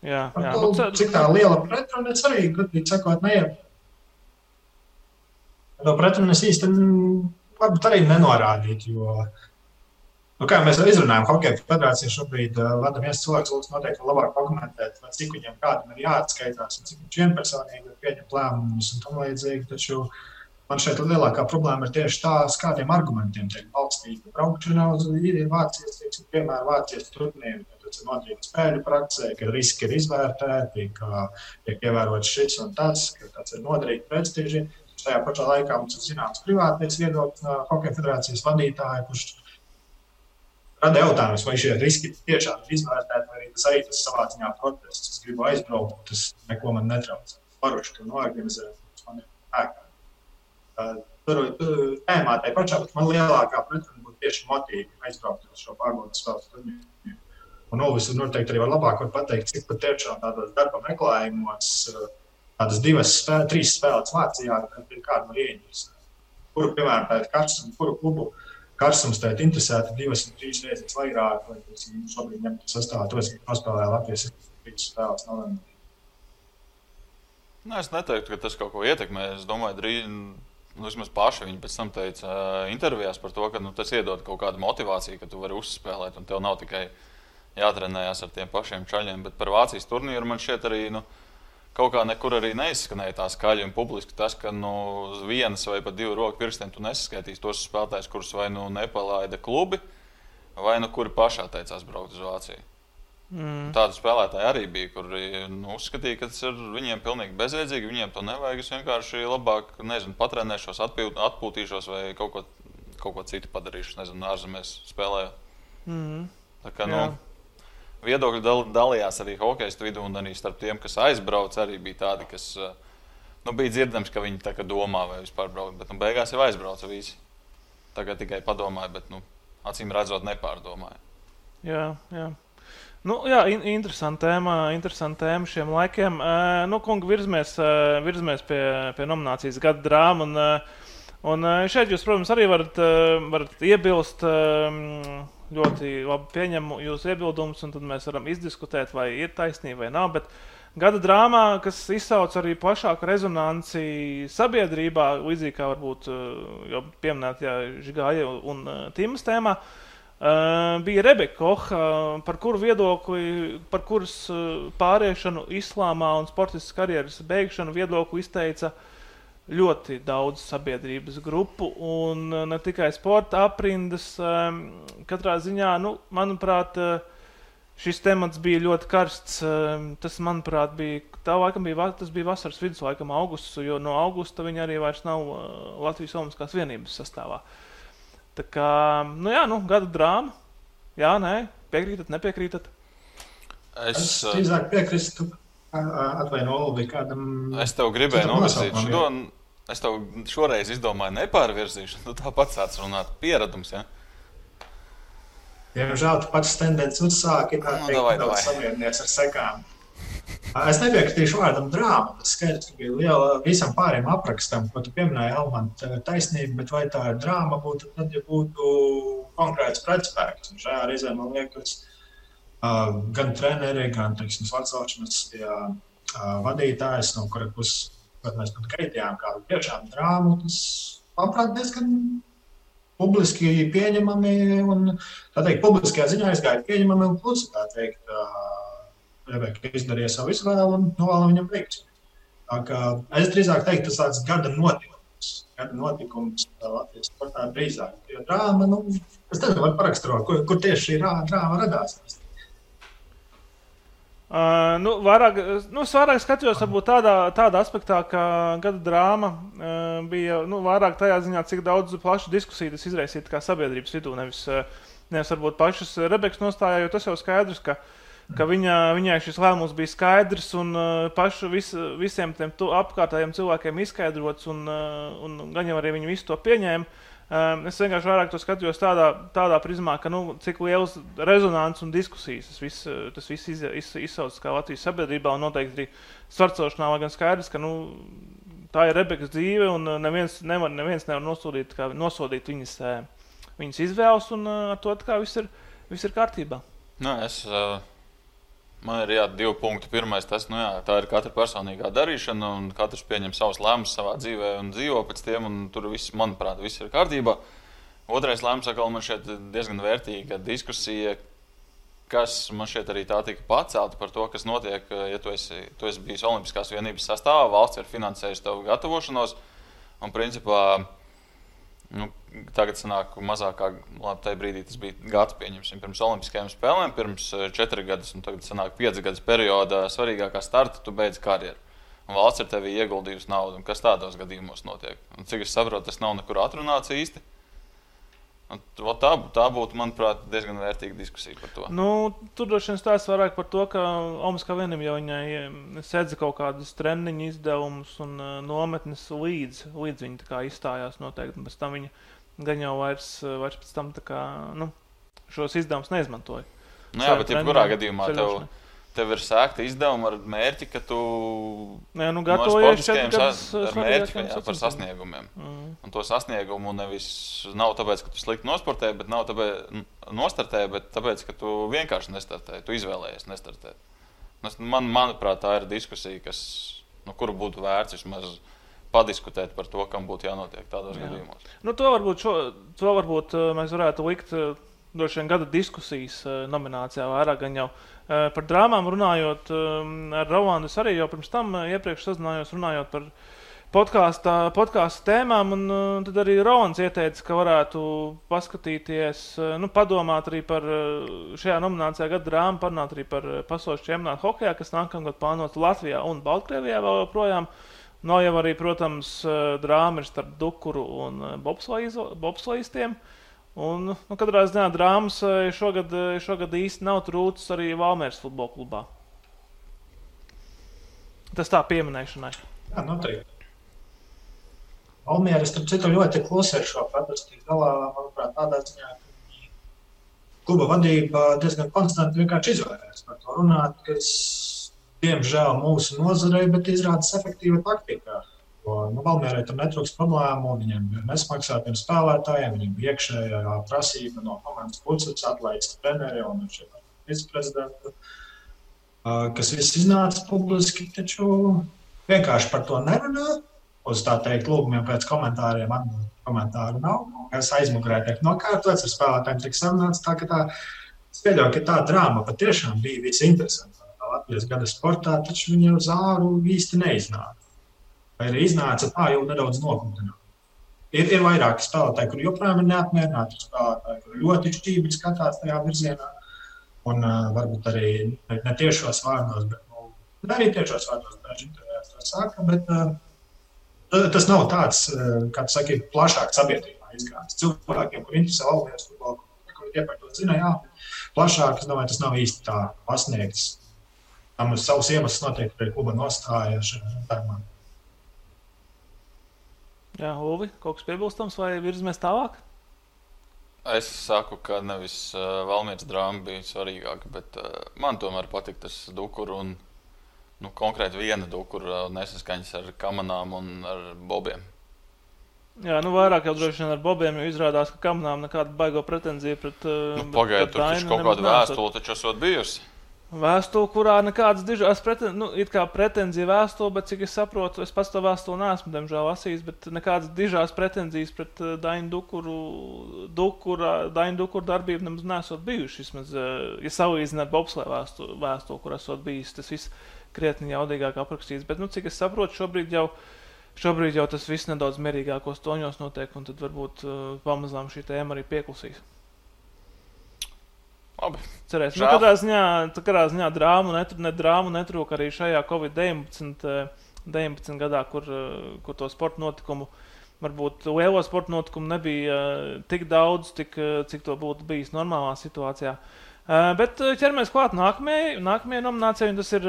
Jā, jā. To, nu, cik tā liela pretruna es arī, godīgi sakot, neietu. To pretrunu es īsti varbūt arī nenorādītu, jo Nu, kā mēs izrunājam, Hokeja federācija šobrīd vada viens cilvēks, kurš noteikti labāk pakomentēt, cik viņam kādam ir jāatskaitās, un cik viņš vienpersonīgi var pieņemt lēmumus un tam līdzīgi. Taču man šeit lielākā problēma ir tieši tā, kādiem argumentiem tiek balstīta braukšana uz Vācijas, teiksim, piemēram, Vācijas turnīru. Tas ir notiek spēļu praksē, ka riski ir izvērtēti, ka tiek ievērots šis un tas, ka tāds ir noderīgi prestiži. tajā pašā laikā mums ir zināms privātais viedoklis no Hokeja federācijas vadītāja, kurš rada jautājumus, vai šie riski tiešām ir izvērtēti, vai arī tas aitas savā ziņā protests. Es gribu aizbraukt, tas neko man netraucē. Paruši to noorganizēt, man ir ēka. Tur tēmā tai pašā, bet man lielākā pretruna būtu tieši motīvi aizbraukt uz šo pārbaudas spēles turnīru. Un Ovis noteikti arī var labāk var pateikt, cik pat tiešām tādos darba meklējumos, tādas divas, spēle, trīs spēles Vācijā, kad kādu var ieinteresēt. Kuru, piemēram, pēc karstuma, kuru klubu karsums tēt interesēta divas un trīs reizes vairāk, vai tas šobrīd ņemt sastāvā, tos, ka paspēlē Latvijas trīs spēles novembrī. Nu, es neteiktu, ka tas kaut ko ietekmē. Es domāju, drīz, nu, vismaz paši viņi pēc tam teica uh, intervijās par to, ka nu, tas iedod kaut kādu motivāciju, ka tu vari uzspēlēt, un tev nav tikai jātrenējas ar tiem pašiem čaļiem. Bet par Vācijas turnīru man šķiet arī. Nu, Kaut kā nekur arī neizskanēja tā skaļi un publiski tas, ka no nu, vienas vai pat divu roku pirkstiem tu nesaskaitīsi tos spēlētājus, kurus vai nu nepalaida klubi, vai nu kuri pašā teicās braukt uz Vāciju. Mm. Tādi spēlētāji arī bija, kuri nu, uzskatīja, ka tas ir viņiem pilnīgi bezjēdzīgi. Viņiem to nevajag. Es vienkārši labāk nezinu, patrenēšos, atpūt, atpūtīšos vai kaut ko, kaut ko citu padarīšu. Nezinu, ārzemēs spēlēju. Mm. Tā kā, nu, viedokļi dal, dalījās arī hokeja vidū, un arī starp tiem, kas aizbrauca, arī bija tādi, kas nu, bija dzirdams, ka viņi tā kā domā, vai vispār braukt. Bet nu, beigās jau aizbrauca visi. Tagad tikai padomāja, bet nu, acīm redzot, nepārdomāja. Jā, jā. Nu, jā, in, interesanti tēma, interesanti tēma šiem laikiem. Uh, nu, kungi, virzamies, uh, virzamies pie, pie nominācijas gada drāmas. Un, uh, un šeit jūs, protams, arī varat, uh, varat iebilst. Uh, ļoti labi pieņemu jūsu iebildumus, un tad mēs varam izdiskutēt, vai ir taisnība vai nav. Bet gada drāmā, kas izsauc arī plašāku rezonanci sabiedrībā, līdzīgi kā varbūt jau pieminētajā Žigāja un Tīmas tēmā. Uh, Uh, bija Rebeka Koha, uh, par kuru viedokli, par kuras uh, pāriešanu islāmā un sportiskas karjeras beigšanu viedokli izteica ļoti daudz sabiedrības grupu, un uh, ne tikai sporta aprindas. Um, katrā ziņā, nu, manuprāt, uh, šis temats bija ļoti karsts. Um, tas, manuprāt, bija, tā laikam bija, tas bija vasaras vidus, laikam augusts, jo no augusta viņi arī vairs nav uh, Latvijas Olimpiskās vienības sastāvā. Tā kā, nu jā, nu, gada drāma. Jā, nē, piekrītat, nepiekrītat. Es, drīzāk piekrītu. Atvainojiet, Olvi, kādam. Es tev gribēju novirzīt šo. Es tev šoreiz izdomāju nepārvirzīšanu. Tu tāpat sāc runāt pieredums. Ja? Diemžēl tu pats tendenci uzsāki. Tā nu, teikt, davai. samierinies ar sekām. Es nepiekritīšu vārdam drāma. Tas skaidrs, ka bija liela visam pārējiem aprakstam, ko tu pieminēji, Elmanta taisnība, bet vai tā ir drāma būtu, tad, ja būtu konkrēts pretspēks. Un šajā reizē man liekas, uh, gan treneri, gan, teiksim, Vācijāšanas uh, vadītājs, no kura puses mēs pat gaidījām kādu tiešām drāmu, tas, manuprāt, diezgan publiski pieņemami un, tā teikt, publiskajā ziņā aizgāja pieņemami un klusi, tā teikt, Rebeka izdarīja savu izvēli un novēlu viņam veiksmi. Es drīzāk teiktu, tas tāds gada notikums. Gada notikums Latvijas sportā drīzāk. Jo drāma, nu, es nezinu, var paraksturot, kur, kur tieši šī drāma radās. Uh, nu, vairāk, nu, es vairāk skatījos tādā, tādā aspektā, ka gada drāma uh, bija nu, vairāk tajā ziņā, cik daudz plašu diskusiju tas izraisīja sabiedrības vidū. Nevis, uh, nevis varbūt pašas Rebekas nostājā, jo tas jau skaidrs, ka ka viņa, viņai šis lēmums bija skaidrs un uh, pašu vis, visiem tiem apkārtējiem cilvēkiem izskaidrots, un, uh, un gan jau arī viņi visu to pieņēma. Um, es vienkārši vairāk to skatījos tādā, tādā prizmā, ka nu, cik liels rezonants un diskusijas tas viss, tas viss iz, iz, izsaucas kā Latvijas sabiedrībā, noteikti arī svarcošanā, lai gan skaidrs, ka nu, tā ir Rebekas dzīve, un neviens nevar, neviens nevar nosodīt, kā, nosodīt viņas, viņas izvēles, un ar to viss ir, viss ir kārtībā. Nu, es, uh Man ir jā, divi punkti. Pirmais, tas nu, jā, ir katra personīgā darīšana, un katrs pieņem savus lēmumus savā dzīvē un dzīvo pēc tiem. Tur viss, manuprāt, viss ir kārtībā. Otrais lēmums, atkal man šeit diezgan vērtīga diskusija, kas man šeit arī tā tika pacelta par to, kas notiek, ja tu esi, tu esi bijis Olimpiskās vienības sastāvā, valsts ir finansējusi tavu gatavošanos. Un, principā, Nu, tagad sanāk mazāk, labi, tajā brīdī tas bija gads, pieņemsim, pirms Olimpiskajām spēlēm, pirms eh, četri gadus, un tagad sanāk pieci gadus periodā svarīgākā starta, tu beidz karjeru. un valsts ir tevi ieguldījusi naudu. Kas tādos gadījumos notiek? Un, cik es saprotu, tas nav nekur atrunāts īsti. Un, tā, tā būtu, manuprāt, diezgan vērtīga diskusija par to. Nu, tur droši vien stāsta vairāk par to, ka Omas kā vienam jau viņai sedza kaut kādus treniņu izdevumus un uh, nometnes līdz, līdz viņa izstājās noteikti. Pēc tam viņa gan jau vairs, vairs pēc tam kā, nu, šos izdevumus neizmantoja. Nu, jā, bet jebkurā gadījumā tev, tev ir sēkta izdevuma ar mērķi, ka tu jā, nu, gatavojies no ar mērķi jā, par sasniegumiem. Mm. Un to sasniegumu nevis nav tāpēc, ka tu slikti nosportēji, bet nav tāpēc, nostartēji, bet tāpēc, ka tu vienkārši nestartēji, tu izvēlējies nestartēt. Man, manuprāt, tā ir diskusija, kas, nu, kuru būtu vērts vismaz padiskutēt par to, kam būtu jānotiek tādos Jā. gadījumos. Nu, to varbūt, šo, to varbūt uh, mēs varētu likt uh, droši vien gada diskusijas uh, nominācijā vairāk gan jau. Par drāmām runājot, um, ar Rolandu es arī jau pirms tam iepriekš sazinājos, runājot par podkāstu tēmām. Un, tad arī Rolands ieteica, ka varētu paskatīties, nu, padomāt arī par šajā nominācijā gada drāmu, parunāt arī par pasaules čempionātu hokeja, kas nākamgad plānots Latvijā un Baltkrievijā vēl joprojām. Nav jau arī, protams, drāma starp Dukuru un bobslēgiem. Un, nu, katrā ziņā drāmas šogad, šogad īsti nav trūcis arī Valmēras futbola klubā. Tas tā pieminēšanai. Jā, noteikti. Valmēra, starp citu, ļoti klusi ar šo padarstu galā, manuprāt, tādā ziņā, ka kluba vadība diezgan konstanti vienkārši izvairās par to runāt, kas diemžēl mūsu nozarei, bet izrādās efektīva taktika. Nu, Valmērē tur netrūks problēmu, viņiem ir nesmaksātiem spēlētājiem, viņiem ir iekšējā prasība no komandas puses, atlaists treneri un viceprezidents, kas viss iznāca publiski, taču vienkārši par to nerunā. Uz tā teikt, lūgumiem pēc komentāriem komentāru nav. Es aizmugurē tiek nokārtots, ar spēlētājiem tiek sarunāts. Tā, tā, es pieļauju, ka tā drāma patiešām bija visinteresantākā Latvijas gada sportā, taču viņa uz āru īsti neiznāca. Arī iznāca tā, jau nedaudz noklutināt. Ir, ir vairāki spēlētāji, kuriem joprojām ir neapmierināti spēlētāji, kuriem ļoti šķīvi skatās tajā virzienā. Un uh, varbūt arī ne, ne tiešos vārdos, bet nu, arī tiešos vārdos daži to saka. Bet, uh, tas nav tāds, uh, kā tu saki, plašāk sabiedrībā izgājis. Cilvēkiem, kur interesē Latvijas futbolu, kuriem tie par to zina, jā, plašāk, es domāju, tas nav īsti tā pasniegts Tam ir savs iemesls, noteikti pie kluba nostāja šajā darbā. Jā, Uvi, kaut kas piebilstams vai virzamies tālāk? Es saku, ka nevis uh, Valmīras drāma bija svarīgāka, bet uh, man tomēr patīk tas dukuru un nu, konkrēti viena dukura uh, nesaskaņas ar kamanām un ar bobiem. Jā, nu vairāk jau droši vien ar bobiem, jo izrādās, ka kamanām nekāda baigo pretenzija pret. Uh, nu, Pagaidiet, tur taču kaut kāda vēstule taču esot bijusi. Vēstule, kurā nekādas dižas preten, nu, pretenzija vēstule, bet cik es saprotu, es pats to vēstuli neesmu, diemžēl, lasījis, bet nekādas dižās pretenzijas pret uh, Dainu Dukuru, Dukura, Dainu Dukuru darbību nemaz nesot bijušas. Vismaz, uh, ja salīdzinām ar Bobslē vēstuli, vēstuli, kur esot bijis, tas viss krietni jaudīgāk aprakstīts. Bet, nu, cik es saprotu, šobrīd jau, šobrīd jau tas viss nedaudz mierīgākos toņos notiek, un tad varbūt uh, pamazām šī tēma arī pieklusīs. Labi. Cerēsim. Nu, katrā ziņā, katrā ziņā drāmu, netru, ne drāmu netrūka arī šajā Covid-19 19 eh, gadā, kur, eh, kur to sporta notikumu, varbūt lielo sporta notikumu nebija eh, tik daudz, tik, cik to būtu bijis normālā situācijā. Bet ķeramies klāt nākamajai, nākamajai nominācijai, un tas ir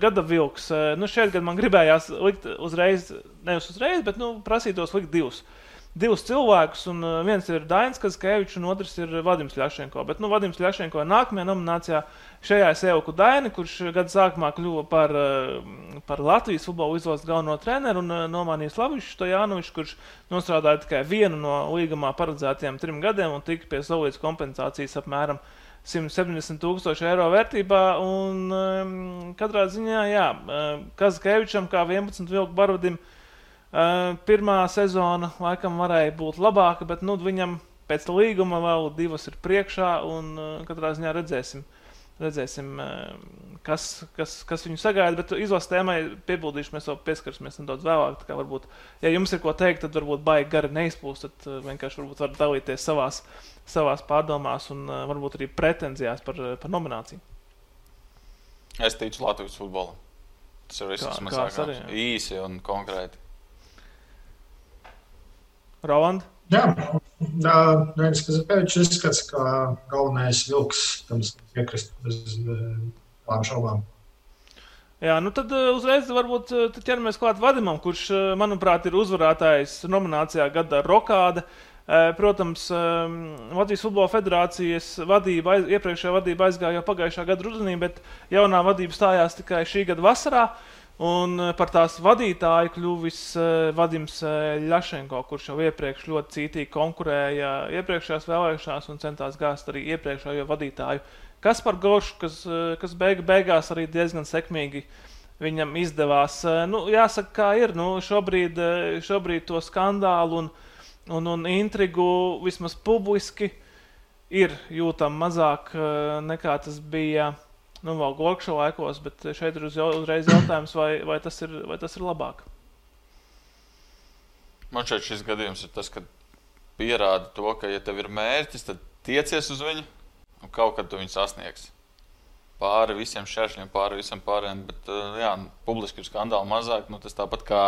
gada vilks. Nu, šeit gan man gribējās likt uzreiz, nevis uzreiz, bet nu, prasītos likt divus. Uh, divus cilvēkus, un uh, viens ir Dainis Kazkevičs, un otrs ir Vadims Ļašenko. Bet nu, Vadims Ļašenko nākamajā nominācijā šajā es ieauku Daini, kurš gada sākumā kļuva par, uh, par Latvijas futbola izlases galveno treneru, un uh, nomainīja Slavičs Stojanovičs, kurš nostrādāja tikai vienu no līgumā paredzētajiem trim gadiem un tika pie solītas kompensācijas apmēram 170 tūkstoši eiro vērtībā. Un, um, katrā ziņā, jā, Kazkevičam kā 11 vilku barvadim Uh, pirmā sezona laikam varēja būt labāka, bet nu, viņam pēc līguma vēl divas ir priekšā, un uh, katrā ziņā redzēsim, redzēsim uh, kas, kas, kas viņu sagaida. Bet izlases tēmai piebildīšu, mēs vēl pieskarsimies nedaudz vēlāk. Varbūt, ja jums ir ko teikt, tad varbūt baigi gari neizplūst, tad uh, vienkārši varbūt varat dalīties savās, savās pārdomās un uh, varbūt arī pretenzijās par, par nomināciju. Es ticu Latvijas futbolam. Tas ir viss, Kā- kas man sākās. Īsi un konkrēti. Roland? Jā, Dainis Kazakevičs izskats kā galvenais vilks, tam piekrist bez tām šaubām. Jā, nu tad uh, uzreiz varbūt uh, tad ķeramies klāt Vadimam, kurš, uh, manuprāt, ir uzvarētājs nominācijā gada rokāda. Uh, Protams, Latvijas Futbola Federācijas vadība, iepriekšējā vadība aizgāja jau pagājušā gada rudenī, bet jaunā vadība stājās tikai šī gada vasarā. Un uh, par tās vadītāju kļuvis uh, Vadims uh, Ļašenko, kurš jau iepriekš ļoti cītīgi konkurēja iepriekšējās vēlēšanās un centās gāzt arī iepriekšējo vadītāju Kaspar Goršu, kas, eh, kas beigu, beigās arī diezgan sekmīgi viņam izdevās. Eh, Nu, jāsaka, kā ir. Nu, šobrīd, eh, šobrīd to skandālu un, un, un intrigu vismaz publiski ir jūtama mazāk eh, nekā tas bija nu, vēl Gorkša laikos, bet šeit ir uz, uzreiz jautājums, vai, vai, tas ir, vai tas ir labāk. Man šeit šis gadījums ir tas, ka pierāda to, ka, ja tev ir mērķis, tad tiecies uz viņu un kaut kad tu viņu sasniegsi. Pāri visiem šķēršļiem, pāri visam pārējiem, bet uh, jā, publiski ir skandāli mazāk. Nu, tas tāpat kā,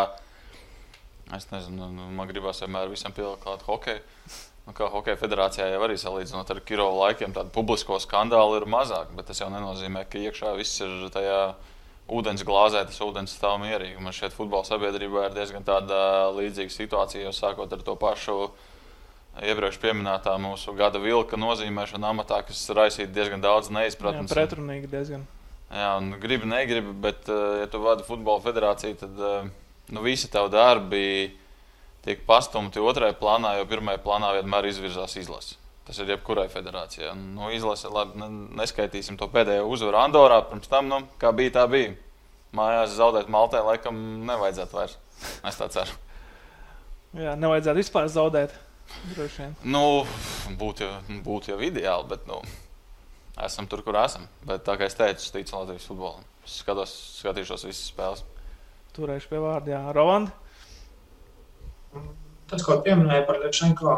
es nezinu, nu, man gribās vienmēr visam pielikt klāt hokeju. Nu, kā Hokeja federācijā jau arī salīdzinot ar Kirovu laikiem, tādu publisko skandālu ir mazāk, bet tas jau nenozīmē, ka iekšā viss ir tajā ūdens glāzē, tas ūdens stāv mierīgi. Man šeit futbola sabiedrībā ir diezgan tāda līdzīga situācija, jau sākot ar to pašu iepriekš minētā mūsu gada vilka nozīmēšanu amatā, kas raisīja diezgan daudz Jā, neizpratnes. pretrunīgi diezgan. Jā, un gribi, negribi, bet, eh, ja tu vadi futbola federāciju, tad eh, nu, visi tavi darbi tiek pastumti otrajā plānā, jo pirmajā plānā vienmēr izvirzās izlase. Tas ir jebkurai federācijai. Nu, izlase, labi, ne- neskaitīsim to pēdējo uzvaru Andorā. Pirms tam, nu, kā bija, tā bija. Mājās zaudēt Maltē, laikam, nevajadzētu vairs. Es tā ceru. Jā, nevajadzētu vispār zaudēt. Nu, būtu jau, būtu jau ideāli, bet nu, esam tur, kur esam. Bet, kā es teicu, es ticu Latvijas futbolam. Es skatos, skatīšos visas spēles. Turēšu pie vārda. Jā, Roland. Tas, ko pieminēja par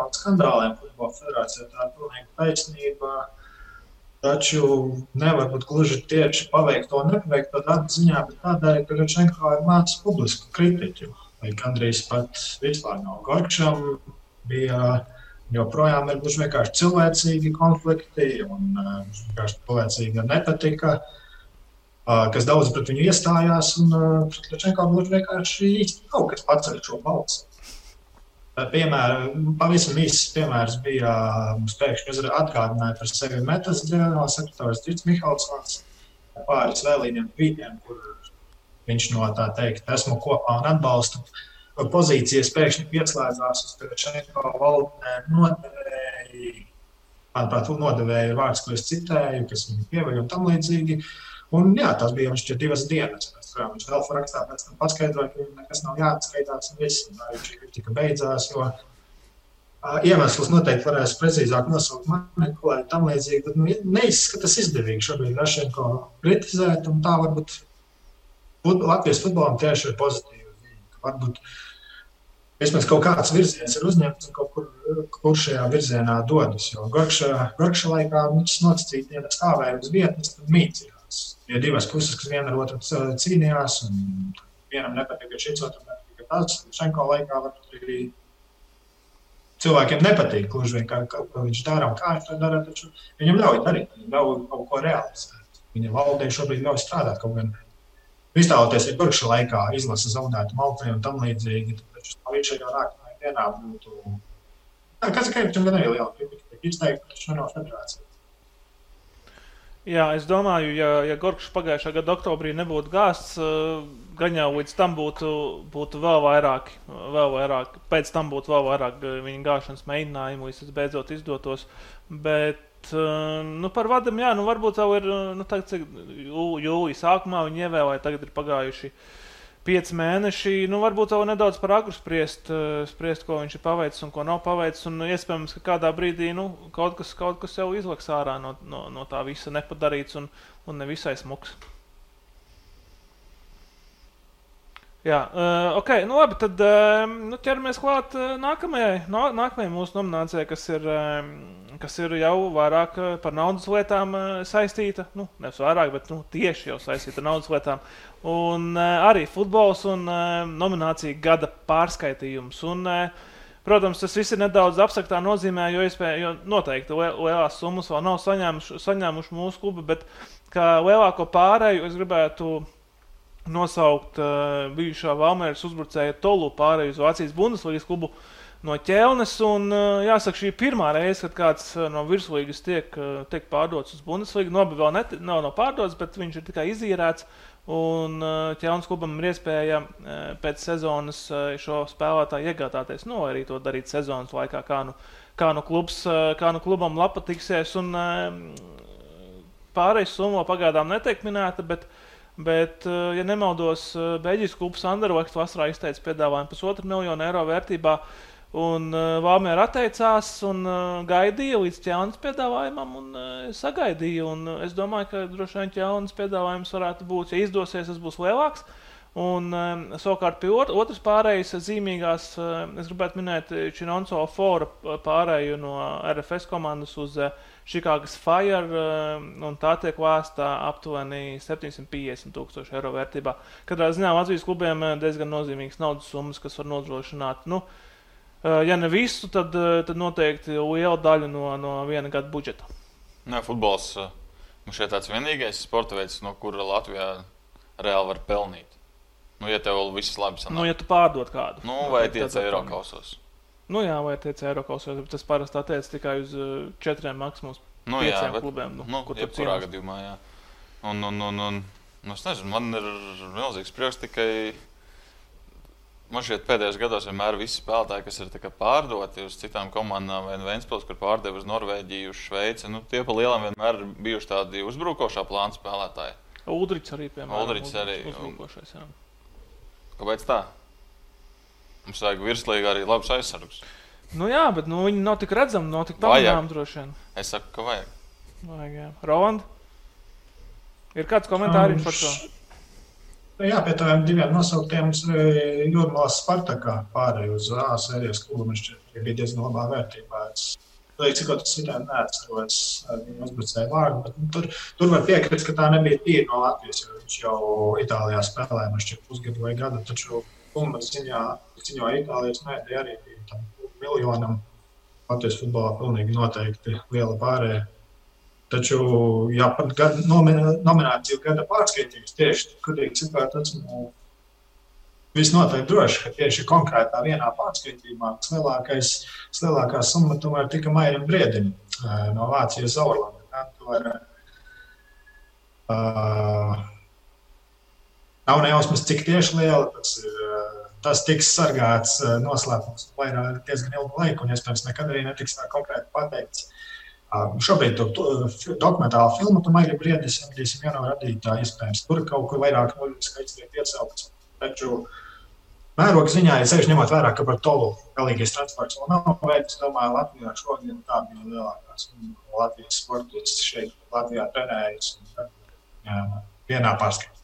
un skandāliem futbola federācijā, tā ir pilnīgi taisnība. Taču nevar būt gluži tieši paveikt to nepaveikt darbu ziņā, bet tādēļ, ka Lečenko ir mācis publisku kritiķu. Vai gandrīz pat vispār nav Gorčam, bija joprojām ir gluži vienkārši cilvēcīgi konflikti un uh, vienkārši cilvēcīga nepatika, uh, kas daudz pret viņu iestājās. Un uh, pret Lečenko gluži vienkārši īsti kaut kas paceļ šo balsi. Piemēram, pavisam īsts piemērs bija, mums pēkšņi atgādināja par sevi metas ģenerāls sekretārs Dirts Mihalsons pāris vēlīniem tvītiem, kur viņš no tā teikt, esmu kopā un atbalstu pozīcijas pēkšņi pieslēdzās uz Pēčenko valdē nodevēji. Manuprāt, nodevēja ir vārds, ko es citēju, kas viņu pievēja un tam līdzīgi. Un jā, tas bija viņš divas dienas. Kurām viņš vēl rakstā pēc tam paskaidroja, ka viņam nekas nav jāatskaitās un viss. Un arī šī kritika beidzās, jo ā, iemeslus noteikti varēs precīzāk nosaukt manipulēt un tam līdzīgi. Bet nu, neizskatās izdevīgi šobrīd Rašenko kritizēt, un tā varbūt Latvijas futbolam tieši ir pozitīva ziņa. Varbūt vismaz kaut kāds virziens ir uzņemts un kaut kur, kur šajā virzienā dodas. Jo Gorkša, Gorkša laikā viņš nocīt viena stāvēja uz vietas, tad mīcījās. Ir divas puses, kas viena ar otru c- cīnījās, vienam nepatika šis, otram nepatika tas. Šenko laikā varbūt arī cilvēkiem nepatīk, gluži vien kā, kā, ko viņš dara un kā viņš to dara, taču viņam ļauj darīt, viņam ļauj kaut ko realizēt. Viņa valdē šobrīd ļauj strādāt kaut gan. Iztēloties, ja Burkša laikā izlasa zaudētu Maltai un tam līdzīgi, tad viņš jau nākamajā dienā būtu. Tā, kas ir Kevčam gan arī liela kritika, tiek izteikta, taču ne no federācijas. Jā, es domāju, ja, ja Gorkšs pagājušā gada oktobrī nebūtu gāzts, eh, gan jau līdz tam būtu, būtu vēl vairāk, vēl vairāk, pēc tam būtu vēl vairāk eh, viņa gāšanas mēģinājumu, līdz tas beidzot izdotos. Bet eh, nu, par vadam, jā, nu, varbūt jau ir nu, tagad, cik jū, jūlijā sākumā viņi ievēlēja, tagad ir pagājuši pieci mēneši. Nu, varbūt jau nedaudz par agru spriest, eh, spriest, ko viņš ir paveicis un ko nav paveicis. Un iespējams, ka kādā brīdī nu, kaut, kas, kaut kas jau izlaks ārā no, no, no tā visa nepadarīts un, un nevisai smuks. Jā, uh, ok, nu labi, tad uh, nu, ķeramies klāt uh, nākamajai, no, nākamajai mūsu nominācijai, kas ir, uh, kas ir jau vairāk uh, par naudas lietām uh, saistīta. Nu, nevis vairāk, bet nu, tieši jau saistīta ar naudas lietām. Un uh, arī futbols un uh, nominācija gada pārskaitījums. Un, uh, Protams, tas viss ir nedaudz abstraktā nozīmē, jo, iespēja, jo noteikti lielās summas vēl nav saņēmuši, saņēmuši mūsu klubi, bet kā lielāko pārēju es gribētu nosaukt uh, bijušā Valmēras uzbrucēja Tolu pārēju uz Vācijas Bundeslīgas klubu no ķelnes. Un, uh, jāsaka, šī ir pirmā reize, kad kāds no virslīgas tiek, uh, tiek pārdots uz Bundeslīgu. Nobi vēl net, nav, nav pārdots, bet viņš ir tikai izīrēts. Un ķelnes klubam ir iespēja pēc sezonas šo spēlētāju iegādāties, no nu, arī to darīt sezonas laikā, kā nu, kā nu, klubs, kā nu klubam lapa tiksies. Un, pārējais summa pagaidām netiek minēta, bet uh, Bet, eh, ja nemaldos, eh, Beļģijas klubs Anderlechts vasarā izteica piedāvājumu pusotru miljonu eiro vērtībā. Un uh, eh, Vāmēra atteicās un uh, gaidīja līdz ķēdes piedāvājumam, un uh, sagaidīja. Un, uh, es domāju, ka droši vien ķēdes piedāvājums varētu būt, ja izdosies, tas būs lielāks. Un, um, savukārt, pie ot otras pārējas zīmīgās, uh, es gribētu minēt Činonso Fora pārēju no RFS komandas uz uh, Čikāgas Fire, um, un tā tiek vāsta aptuveni 750 tūkstoši eiro vērtībā. Katrā ziņā Latvijas klubiem uh, diezgan nozīmīgas naudas summas, kas var nodrošināt. Nu, uh, ja ne visu, tad, tad noteikti liela daļa no, no viena gada budžeta. Nē, futbols mums šeit tāds vienīgais sporta veids, no kura Latvijā reāli var pelnīt. Nu, ja tev viss labi sanāk. Nu, ja tu pārdod kādu. Nu, vai tiec eiro kausos. Nu, jā, vai tiec eiro kausos, bet tas parasti attiecas tikai uz uh, četriem maksimums. Nu, jā, bet, klubiem, nu, nu, kur tur kurā gadījumā, jā. Un, un, un, un, nu, es nezinu, man ir milzīgs prieks tikai. Man šķiet, pēdējos gados vienmēr visi spēlētāji, kas ir pārdoti uz citām komandām, vai Vēnspils, kur pārdeva uz Norvēģiju, uz Šveici, nu, tie pa lielam vienmēr ir bijuši tādi uzbrukošā plāna spēlētāji. Udrichs arī, piemēram. Udrichs arī. Uzbrukošais, jā. Kāpēc tā? Mums vajag virslīgā arī labs aizsargs. Nu jā, bet nu, viņi nav tik redzami, nav tik pamanāmi droši vien. Es saku, ka vajag. Vajag, jā. Roland? Ir kāds komentārs um, par to? Jā, pie tādiem diviem nosauktiem Jurmālas Spartakā pārēj uz A sērijas klubu. Man šķiet, bija diezgan labā vērtībā. Es Līdz cik tas ir, neatceros viņa uzbrucēju vārdu, bet nu, tur, tur var piekrist, ka tā nebija tīra no Latvijas, jo viņš jau Itālijā spēlēja, man šķiet, pusgadu vai gadu. Taču Kulmas ziņā, ziņā Itālijas mēdī arī bija miljonam. Latvijas futbolā pilnīgi noteikti liela pārējai. Taču, ja pat gada, nomināciju gada pārskaitījums tieši godīgi sakot, esmu visnotaļ droši, ka tieši konkrētā vienā pārskaitījumā lielākais, lielākā summa tomēr tika Mairim Briedim no Vācijas Zaurlanda. Uh, Nav nejausmas, cik tieši liela tas ir. Tas tiks sargāts eh, noslēpums vairāk diezgan ilgu laiku, un iespējams nekad arī netiks konkrēti pateikts. Ah, šobrīd to, to dokumentālu filmu tu maigi briedis, ja jau radītā, iespējams, tur kaut kur vairāk nuļu skaits tiek iecelts. Taču mēroga ziņā, ja sevišķi ņemot vērā, ka par tolu galīgais transports vēl nav veikts, domāju, Latvijā šodien tā bija lielākās Latvijas sportists šeit Latvijā trenējas. Vienā pārskatā.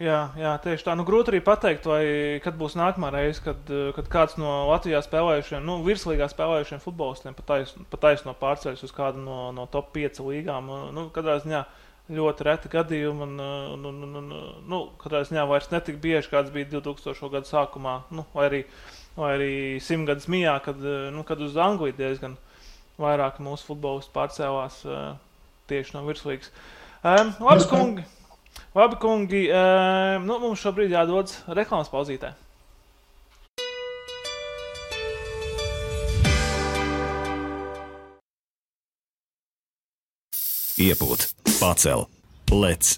Jā, jā, tieši tā. Nu, grūti arī pateikt, vai kad būs nākamā reize, kad, kad kāds no Latvijā spēlējušiem, nu, virslīgā spēlējušiem futbolistiem pataisno patais pārceļas uz kādu no, no top 5 līgām. Nu, katrā ziņā ļoti reti gadījumi, un, un, un, un nu, katrā ziņā vairs netik bieži, kāds bija 2000. gada sākumā, nu, vai arī, vai arī simtgadus mijā, kad, nu, kad uz Angliju diezgan vairāk mūsu futbolisti pārcēlās tieši no virslīgas. Um, labi, kungi! Labi, kungi, nu, mums šobrīd jādodas reklāmas pauzītē. Iepūt, pacel, lec,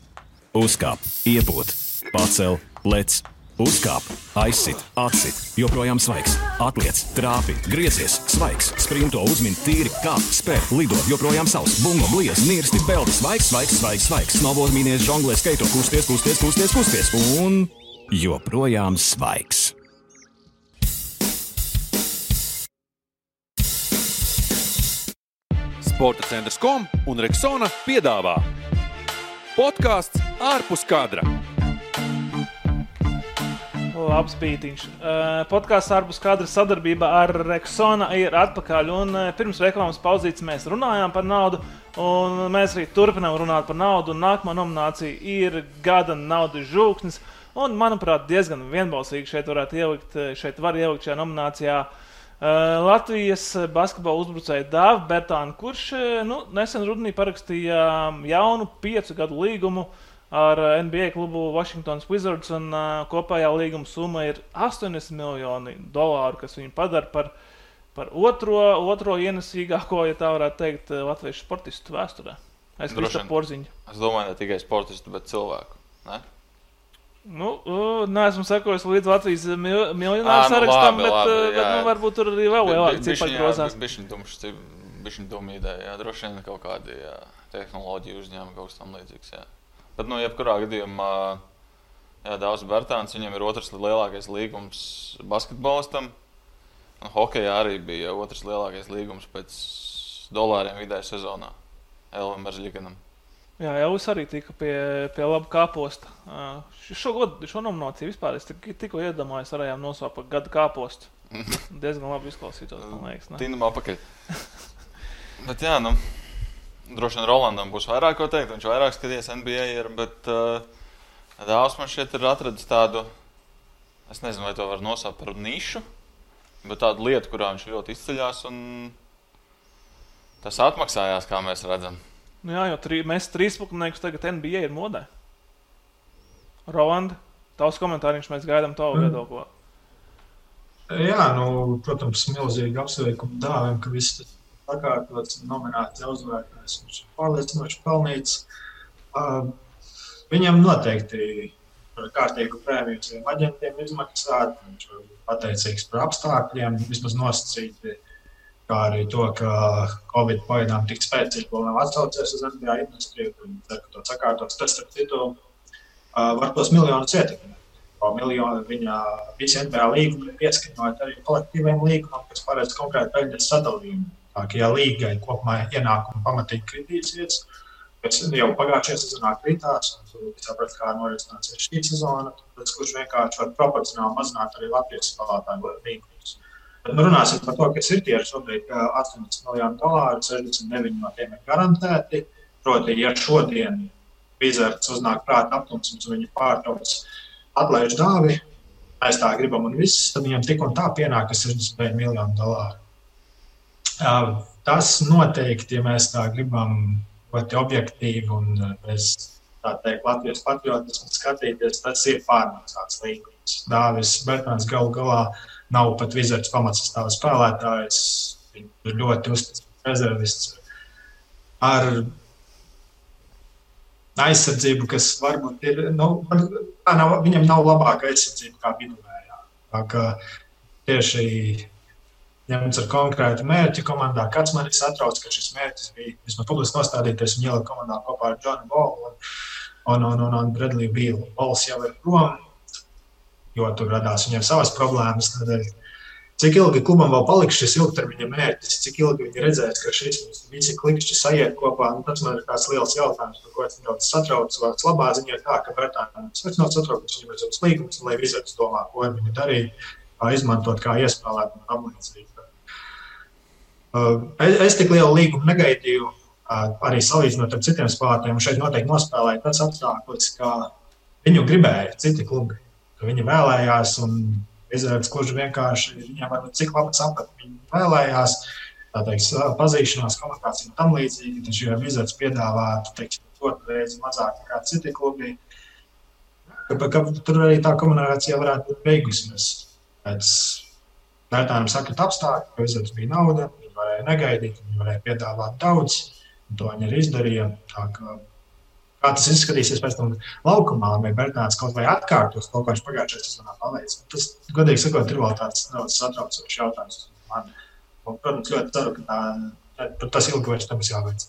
uzkāp, iepūt, pacel, lec, Uzkāp, aizsit, atsit, joprojām svaigs, atliec, trāpi, griezies, svaigs, sprinto uzmini tīri, kā spēr, lido, joprojām savs, bungo, bliez, nirsti, peldi, svaigs, svaigs, svaigs, svaigs, snowboard mīnies, žonglē, skaito, kusties, kusties, kusties, kusties, un joprojām svaigs. Sporta centrs kom un Reksona piedāvā podkāsts ārpus kadra labs bītiņš. Uh, Podkāsts ārpus kadra sadarbība ar Rexona ir atpakaļ. Un, uh, pirms reklāmas pauzītes mēs runājām par naudu, un mēs arī turpinām runāt par naudu. Nākamā nominācija ir gada naudas žūksnis. Un, manuprāt, diezgan vienbalsīgi šeit varētu ielikt, šeit var ielikt šajā nominācijā. Uh, Latvijas basketbola uzbrucēja Dāvidu Bertānu, kurš nu, nesen rudenī parakstīja jaunu piecu gadu līgumu ar eh, NBA klubu Washington Wizards. Un, uh, kopējā līguma summa ir 80 miljoni dolāru, kas viņu padara par, par otro, otro ienesīgāko, ja tā varētu teikt, eh, latviešu sportistu vēsturē. Es domāju, porziņu. Es domāju, ne tikai sportistu, bet cilvēku. Ne? Nu, Nē, esmu sekojis līdz Latvijas mil miljonāru nu, sarakstam, labi, bet, labi, bet nu, varbūt tur arī vēl lielāka cipari grozās. Ir doma ideja, droši vien kaut kādi jā, tehnoloģiju uzņēmumi, kaut kas tam līdzīgs. Jā. Bet, nu, jebkurā gadījumā, jā, Dārzs Bērtāns, viņam ir otrs lielākais līgums basketbolistam. Un hokeja arī bija otrs lielākais līgums pēc dolāriem vidēji sezonā Elvis Meržļikanam. Jā, Elvis arī tika pie, pie laba kāposta. Šo, gadu, šo nomināciju vispār es tik, tikko iedomājos, varējām nosaukt par gadu kāpostu. Diezgan labi izklausītos, man liekas. Tīnam apakaļ. Bet jā, nu. Droši vien Rolandam būs vairāk ko teikt. Viņš vairāk skaties NBA, ir, bet uh, Dāvs man šeit ir atradis tādu, es nezinu, vai to var nosaukt par nišu, bet tādu lietu, kurā viņš ļoti izceļas. Tas atmaksājās, kā mēs redzam. Nu jā, jo trī, mēs trīspakniekus tagad NBA ir modē. Rolanda, tavs komentārs, mēs gaidām tavu mm. viedokli. Jā, nu, protams, milzīgi apsveikumu dāvim, ka viss sakārtots un nominēts uzvarētājs. Viņš ir pārliecinoši pelnīts. Uh, viņam noteikti kārtīgu prēmiju saviem aģentiem izmaksāt. Viņš ir pateicīgs par apstākļiem, vismaz nosacīti. Kā arī to, ka Covid pagaidām tik spēcīgi vēl nav atsaucies uz NBA industriju, un cer, ka to sakārtos. Tas, starp citu, uh, var tos miljonus ietekmēt. Miljonu viņa visi NBA līgumi pieskaņot arī kolektīviem līgumam, kas paredz konkrēti peļņas sadalījumu ka, ja līgai kopumā ienākumi pamatīgi kritīsies, kas jau pagājušajā sezonā kritās, un tur saprast, kā norisināsies šī sezona, tad kurš vienkārši var proporcionāli mazināt arī Latvijas spēlētāju līgumus. Bet nu, runāsim par to, kas ir tie šobrīd 80 miljoni dolāru, 69 no tiem ir garantēti. Proti, ja šodien Vizards uznāk prāta aptumsums un viņi pārtrauc atlaiž dāvi, mēs tā gribam un viss, tad viņam tik un tā pienāk 69 miljoni dolāru. Tas noteikti, ja mēs tā gribam ļoti objektīvi un bez tā teikt, Latvijas patriotismu skatīties, tas ir pārmaksāts līgums. Dāvis Bertāns galu galā nav pat vizards pamatsastāvā spēlētājs. Viņš ir ļoti uzticams rezervists ar aizsardzību, kas varbūt ir, nu, nav, viņam nav labāka aizsardzība kā viduvējā. Tieši ņemts ar konkrētu mērķi komandā. Kāds man ir satrauc, ka šis mērķis bija vismaz publiski nostādīties un ielikt komandā kopā ar Džonu Bolu un, un, un, un, un Bredliju Bīlu. Bols jau ir prom, jo tur radās viņam savas problēmas. Tādēļ, cik ilgi klubam vēl paliks šis ilgtermiņa mērķis, cik ilgi viņi redzēs, ka šis visi klikšķi sajiet kopā. Nu, tas man ir tāds liels jautājums, par ko es nedaudz satraucos. Vārds labā ziņā ir tā, ka Bertānam vairs nav satraukums, viņam ir savs līgums, lai vizards domā, ko viņi darīja, izmantot kā iespēlēt un apmācīt. Uh, es, es tik lielu līgumu negaidīju, uh, arī salīdzinot ar citiem spēlētājiem. Šeit noteikti nospēlēja tas apstākļus, ka viņu gribēja citi klubi. Viņi vēlējās, un izrādās, kurš vienkārši viņam var cik labi saprast, viņi vēlējās. Tā teiks, pazīšanās, komunikācija un tam līdzīgi. Taču, ja Vizards piedāvātu, teiksim, otru reizi mazāk nekā citi klubi, ka, ka tur arī tā komunikācija varētu būt beigusies. Pēc Vērtājiem sakot apstākļi, ka Vizards bija nauda, varēja negaidīt, viņi varēja piedāvāt daudz, un to viņi arī izdarīja. Tā, ka, kā tas izskatīsies pēc tam laukumā, vai Bernāts kaut vai atkārtos kaut ko viņš pagājušajā sezonā paveicis. Tas, godīgi sakot, ir vēl tāds nedaudz satraucošs jautājums. Man, un, protams, ļoti ceru, ka tā, tas ilgi vairs nebūs jāveic.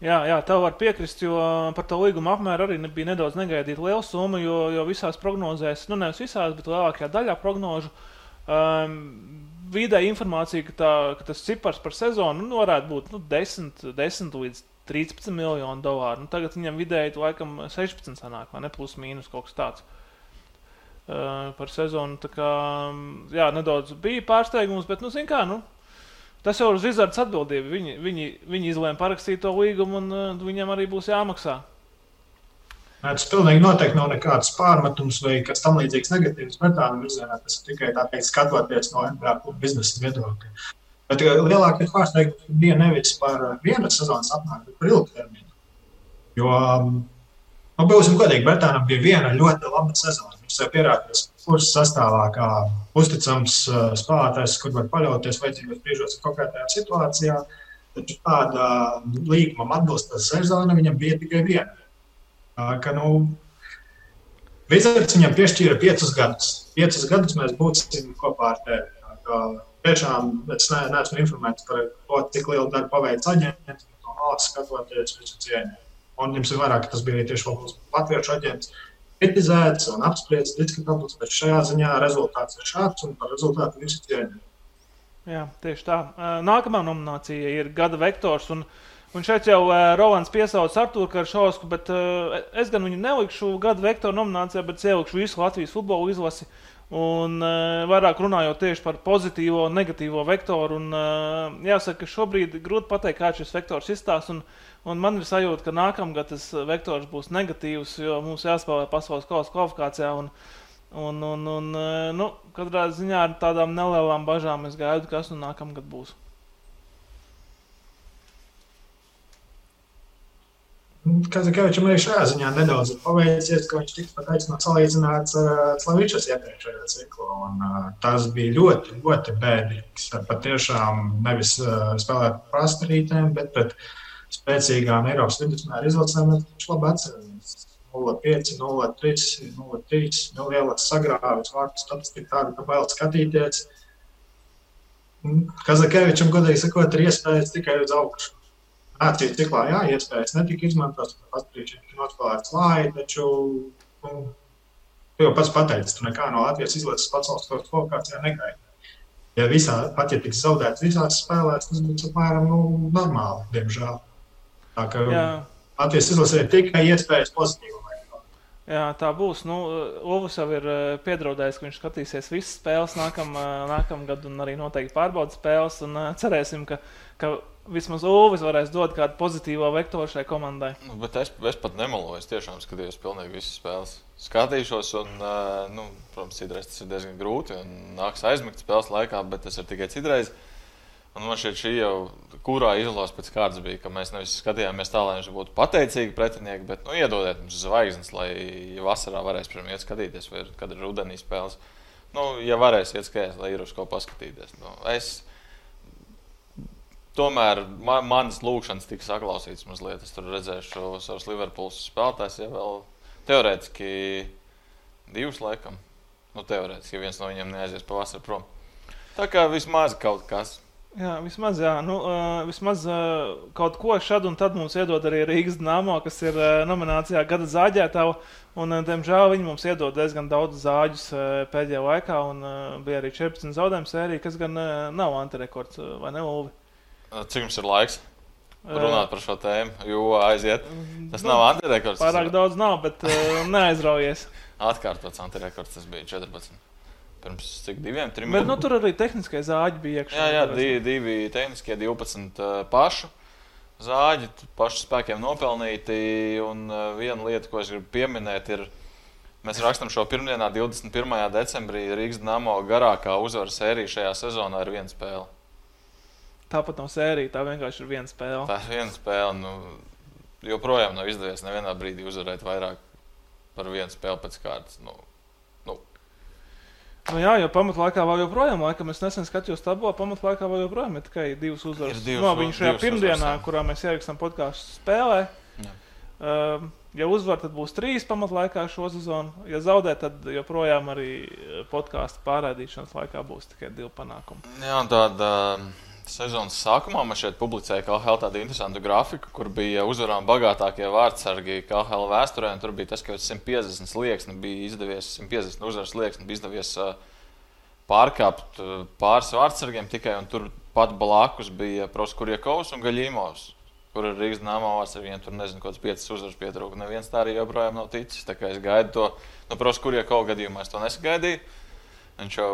Jā, jā, tev var piekrist, jo par to līguma apmēru arī bija nedaudz negaidīta liela summa, jo, jo visās prognozēs, nu nevis visās, bet lielākajā daļā prognožu um, vidēji informācija, ka, tā, ka tas cipars par sezonu nu, varētu būt nu, 10, 10 līdz 13 miljonu dolāru. Nu, tagad viņam vidēji laikam 16 sanāk, vai ne plus mīnus kaut kas tāds. uh, par sezonu. Tā kā, jā, nedaudz bija pārsteigums, bet, nu, zin kā, nu, tas jau ir Zizards atbildība. Viņi, viņi, viņi izlēma parakstīt to līgumu, un uh, viņam arī būs jāmaksā. Tas pilnīgi noteikti nav nekāds pārmetums vai kas tamlīdzīgs negatīvs Britānijas virzienā. Tas ir tikai teikt, skatoties no NBA biznesa viedokļa. Bet lielākais pārsteigums bija nevis par vienas sezonas apmēru, bet par ilgtermiņu. Jo, nu, būsim godīgi, Britānam bija viena ļoti laba sezona. Viņš sev pierādījis kursa sastāvā kā uzticams spēlētājs, kur var paļauties vajadzīgos brīžos kādā situācijā. Taču tāda līguma atbilstoša sezona viņam bija tikai viena ka nu, Vizards viņam piešķīra piecus gadus. Piecus gadus mēs būsim kopā ar tevi. Tiešām es ne, neesmu informēts par to, cik lielu darbu paveic aģents no malas skatoties visu cieņu. Un jums ir vairāk, tas bija tieši latviešu aģents kritizēts un apspriests diskutabls, bet šajā ziņā rezultāts ir šāds un par rezultātu visi cieņu. Jā, tieši tā. Nākamā nominācija ir gada vektors. Un, uh, Un šeit jau uh, Rolands piesauc Arthuru Karšausku, bet uh, es gan viņu nelikšu gada vektoru nominācijā, bet ielikšu visu Latvijas futbola izlasi. Un uh, vairāk runājot tieši par pozitīvo un negatīvo vektoru. Un, uh, jāsaka, ka šobrīd grūti pateikt, kā šis vektors izstāsta. Un, un man ir sajūta, ka nākamgad tas vektors būs negatīvs, jo mums jāspēlē pasaules kausa kvalifikācijā. Un, un, un, un, nu, katrā ziņā ar tādām nelielām bažām es gaidu, kas nu nākamgad būs. Kazakēvičam arī šajā ziņā nedaudz ir paveicies, ka viņš tika pat aicināts salīdzināts ar uh, Slavičas iepriekšējā ciklu. Un, uh, tas bija ļoti, ļoti bēdīgs. Patiešām nevis uh, spēlēt prastarītēm, bet pret spēcīgām Eiropas vidusmēra izlasēm viņš labi atcerās. 0,5, 0,3, 0,3, nu lielas sagrāvis, vārtu statistika tāda, ka bail skatīties. Kazakēvičam, godīgi sakot, ir iespējas tikai uz augšu. Nācijas ciklā, jā, iespējas netika izmantotas, pastrīčiem tika nospēlēts lāji, taču, nu, tu jau pats pateici, tu nekā no Latvijas izlases kausa kvalifikācijā negaidi. Ja visā, pat ja tiks zaudēts visās spēlēs, tas būs apmēram nu, normāli, diemžēl. Tā kā. Latvijas izlasē ir tikai iespējas pozitīvi. Jā, tā būs. Nu, Ulas jau ir eh, piedraudējis, ka viņš skatīsies visas spēles nākamā nākam gadu un arī noteikti pārbaudas spēles. Un, uh, cerēsim, ka, ka vismaz Uvis varēs dot kādu pozitīvo vektoru šai komandai. Nu, bet es, es pat nemaloju. Es tiešām skatījos pilnīgi visas spēles. Skatīšos, un, nu, protams, citreiz tas ir diezgan grūti. Nāks aizmigt spēles laikā, bet tas ir tikai citreiz. Un man šķiet, šī jau kurā izlase pēc kārtas bija, ka mēs nevis skatījāmies tā, lai viņš būtu pateicīgi pretinieki, bet nu, iedodiet mums zvaigznes, lai vasarā varēs pirmie skatīties, vai kad ir rudenī spēles. Nu, ja varēs iet skatīties, lai ir uz ko paskatīties. Nu, es, tomēr man, manas lūkšanas tika saklausītas mazliet. Es tur redzēšu savus Liverpools spēlētājus, ja vēl teorētiski divus laikam. Nu, teorētiski, ja viens no viņiem neaizies pavasarī prom. Tā kā vismaz kaut kas. Jā, vismaz, jā. Nu, uh, vismaz uh, kaut ko šādu un tad mums iedod arī Rīgas dīnāmo, kas ir uh, nominācijā Gada zāģētāja. Un, uh, diemžēl, viņi mums iedod diezgan daudz zāģus uh, pēdējā laikā. Un, uh, bija arī 14 zaudējumu sērija, kas gan uh, nav antirekords uh, vai ne? Ulvi? Cik jums ir laiks? Runāt par šo tēmu, jo aiziet. Tas nu, nav antirekords. Pārāk daudz nav, bet uh, neaizraujies. Atkārtots antirekords, tas bija 14. Pirms cik diviem, trim gadiem. Nu, tur arī tehniskie zāģi bija iekšā. Jā, jā divi, divi tehniskie, 12 uh, pašu zāģi, pašu spēkiem nopelnīti. Un uh, viena lieta, ko es gribu pieminēt, ir, mēs rakstām šo pirmdienā, 21. decembrī, Rīgas Dāmo garākā uzvaras sērija šajā sezonā ir viena spēle. Tāpat nav sērija, tā vienkārši ir viena spēle. Tā ir viena spēle. Nu, joprojām nav izdevies nevienā brīdī uzvarēt vairāk par vienu spēli pēc kārtas. Nu, nu. Nu jā, jo pamatlaikā vēl joprojām, laikam, es nesen skatījos tabulā, pamatlaikā vēl joprojām ir tikai divas uzvaras. Divas, no, viņš šajā pirmdienā, uzvaras, kurā mēs ierakstām podkāstu spēlē. Jā. Uh, ja uzvar, tad būs trīs pamatlaikā šo sezonu. Ja zaudē, tad joprojām arī podkāstu pārraidīšanas laikā būs tikai divi panākumi. Jā, tāda. Uh sezonas sākumā man šeit publicēja KL tādu interesantu grafiku, kur bija uzvarām bagātākie vārdsargi KL vēsturē. Tur bija tas, ka 150 slieksni bija izdevies, 150 uzvaras slieksni bija izdevies pārkāpt pāris vārdsargiem tikai, tur pat blakus bija Proskuriekovs un Gaļīmovs. kur ir Rīgas nāmavās, ar viņiem tur nezinu, kāds piecas uzvaras pietrūka. Neviens tā arī joprojām nav ticis. Tā kā es gaidu to, nu, kur jau kaut gadījumā es to nesagaidīju. Viņš jau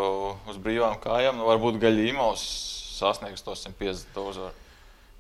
uz brīvām kājām, nu, varbūt Gaļīmaus sasniegs to 150 uzvaru.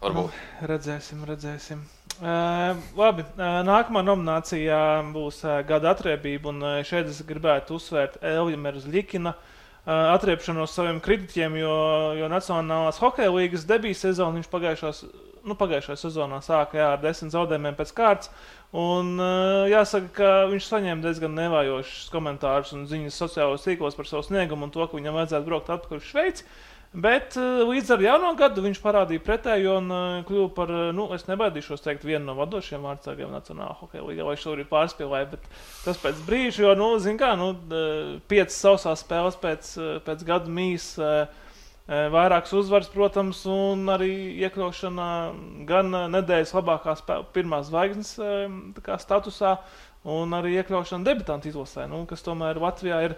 Varbūt. Nu, redzēsim, redzēsim. Uh, labi, uh, nākamā nominācijā būs uh, gada atriebība. Un, uh, šeit es gribētu uzsvērt Elviju Zlikina uh, atriepšanos saviem kritiķiem, jo, jo Nacionālās hokeja līnijas debijas sezonu viņš pagājušās nu, pagājušajā sezonā sāka jā, ar desmit zaudējumiem pēc kārtas. Un, uh, jāsaka, ka viņš saņēma diezgan nevājošus komentārus un ziņas sociālajos tīklos par savu sniegumu un to, ka viņam vajadzētu braukt atpakaļ uz Šveici. Bet uh, līdz ar jauno gadu viņš parādīja pretējo un uh, kļuva par, uh, nu, es nebaidīšos teikt, vienu no vadošajiem vārdsargiem Nacionālajā hokeja līnijā, vai šobrīd pārspīlēja. Bet tas pēc brīža, jo, nu, zināmā kā, nu, piecas sausās spēles pēc, pēc gada mīs. Vairākas uzvaras, protams, un arī iekļaušana gan nedēļas labākās pirmās zvaigznes statusā, un arī iekļaušana debitantu izlasē, nu, kas tomēr Latvijā ir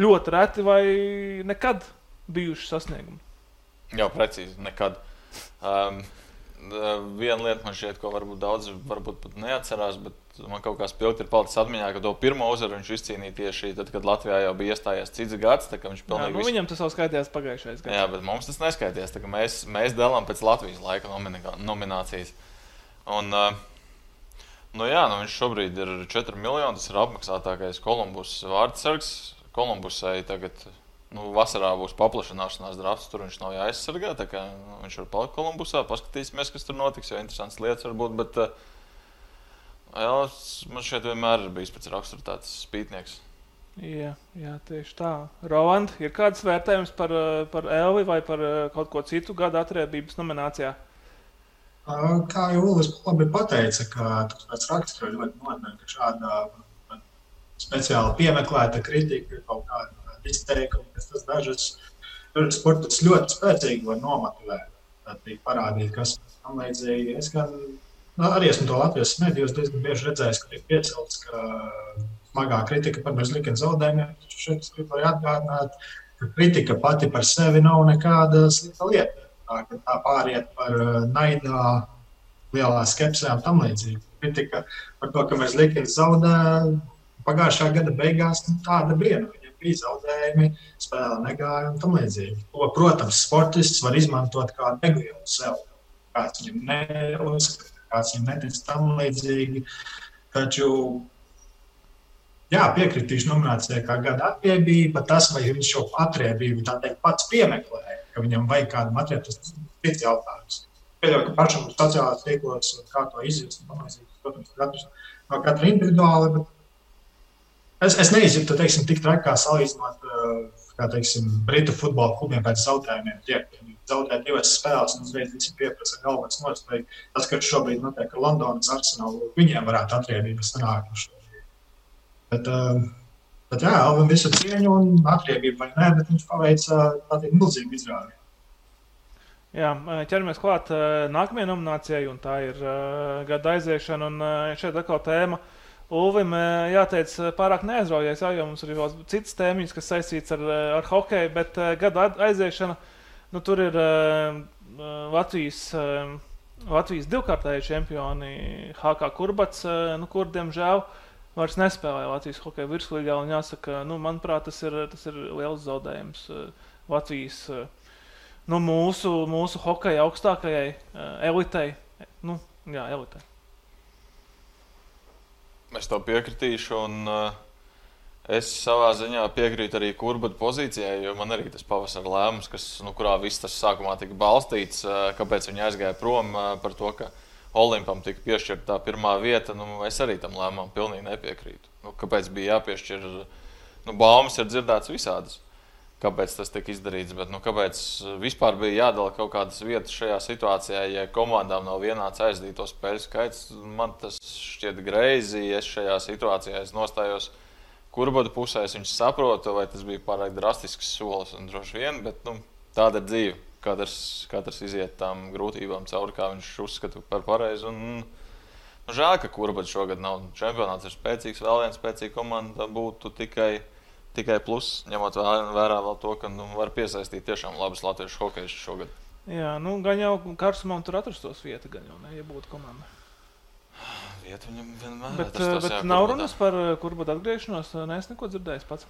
ļoti reti vai nekad bijuši sasniegumi. Jā, precīzi, nekad. Um, viena lieta man šķiet, ko varbūt daudzi varbūt pat neatcerās, bet man kaut kā spilgti ir palicis atmiņā, ka to pirmo uzvaru viņš izcīnīja tieši tad, kad Latvijā jau bija iestājies cits gads. Viņš. Jā, nu, viņam tas jau skaitījās pagājušajā gadā. Jā, bet mums tas neskaitījās. Mēs, mēs dalām pēc Latvijas laika nominācijas. Un, uh, nu jā, nu viņš šobrīd ir 4 miljoni. Tas ir apmaksātākais Kolumbus vārdsargs. Kolumbusai tagad nu, vasarā būs paplašināšanās drafts, tur viņš nav jāaizsargā. Kā, nu, viņš var palikt Kolumbusā, paskatīsimies, kas tur notiks. Jo interesants lietas var būt. Bet, uh, jā, man šeit vienmēr ir bijis pēc rakstura tāds spītnieks. Jā, jā, tieši tā. Roland, ir kāds vērtējums par, eh, par Elvi vai par eh, kaut ko citu gada atriebības nominācijā? Kā jau Ulas labi pateica, ka pēc rakstura ļoti noderīgi, ka šāda speciāli piemeklēta kritika ir kaut kāda izteikumi, kas tas dažas sportus ļoti spēcīgi var nomotivēt. Tad parādīt, kas tam līdzīgi. Es gan nu, arī esmu to Latvijas medijos diezgan bieži redzējis, ka tiek piecelts, ka smagā kritika par bezlikuma zaudējumiem. Šeit es gribu arī atgādināt, ka kritika pati par sevi nav nekāda slikta lieta. Tā, tā pāriet par uh, naidā, lielā skepsē un tam līdzīgi. Kritika par to, ka mēs likuma zaudējām pagājušā gada beigās, nu, tāda bija. Bija zaudējumi, spēle negāja un tam līdzīgi. To, protams, sportists var izmantot kā degvielu sev. Kāds viņam neuzskata, kāds viņam netic tam līdzīgi. Taču Jā, piekritīšu nominācijai, kā gada atriebība. Tas, vai viņš šo atriebību teikt, pats piemeklēja, ka viņam vajag kādu materiālu, tas ir cits jautājums. Pieļauju, ka pašam sociālajās tīklos, kā to izjust, protams, katrs no katra individuāli, bet Es, es neizjūtu teiksim, tik traki, kā salīdzinot kā, teiksim, Britu futbola klubiem pēc zaudējumiem. Tie, zaudē divas spēles, un uzreiz visi pieprasa galvas nost. Tas, kas šobrīd notiek ar Londonas arsenālu, viņiem varētu atriebības sanākt. Bet, bet jā, Alvim visu cieņu un atriebību vai nē, bet viņš paveica tādu milzīgu izrādi. Jā, ķeramies klāt nākamajai nominācijai, un tā ir uh, gada aiziešana. Un, uh, šeit atkal tēma uh, Ulvim jāteic, pārāk neaizraujies, jā, jo mums ir vēl citas tēmas, kas saistītas ar, ar hokeju, bet gada aiziešana, nu, tur ir Latvijas, Latvijas divkārtēji čempioni HK Kurbats, nu, kur, diemžēl, vairs nespēlēja Latvijas hokeja virslīgā, un jāsaka, nu, manuprāt, tas ir, tas ir liels zaudējums Latvijas, nu, mūsu, mūsu hokeja augstākajai elitei, nu, jā, elitei. Es to piekritīšu. Un, uh, Es savā ziņā piekrītu arī kurbata pozīcijai, jo man arī tas pavasara lēmums, kas, nu, kurā viss tas sākumā tika balstīts, uh, kāpēc viņi aizgāja prom uh, par to, ka Olimpam tika piešķirta tā pirmā vieta. Nu, es arī tam lēmumam pilnīgi nepiekrītu. Nu, kāpēc bija jāpiešķir? Nu, baumas ir dzirdētas visādas kāpēc tas tika izdarīts. Bet, nu, kāpēc vispār bija jādala kaut kādas vietas šajā situācijā, ja komandām nav vienāds aizdīto spēļu skaits? Man tas šķiet greizi. Es šajā situācijā es nostājos kurbada pusē. Es saprotu, vai tas bija pārāk drastisks solis droši vien, bet nu, tāda ir dzīve. Katrs, katrs iziet tam grūtībām cauri, kā viņš uzskata par pareizu. Un, nu, žēl, ka kurbada šogad nav čempionāts, ir spēcīgs, vēl viena spēcīga komanda būtu tikai tikai plus, ņemot vērā vēl to, ka nu, var piesaistīt tiešām labus latviešu hokeju šogad. Jā, nu, gan jau Karsumam tur atrastos vieta, gan jau ne, ja būtu komanda. Vieta viņam vienmēr Bet, atrastos, bet jā, nav runas par kur būtu atgriešanos. Nē, es neko dzirdēju pats.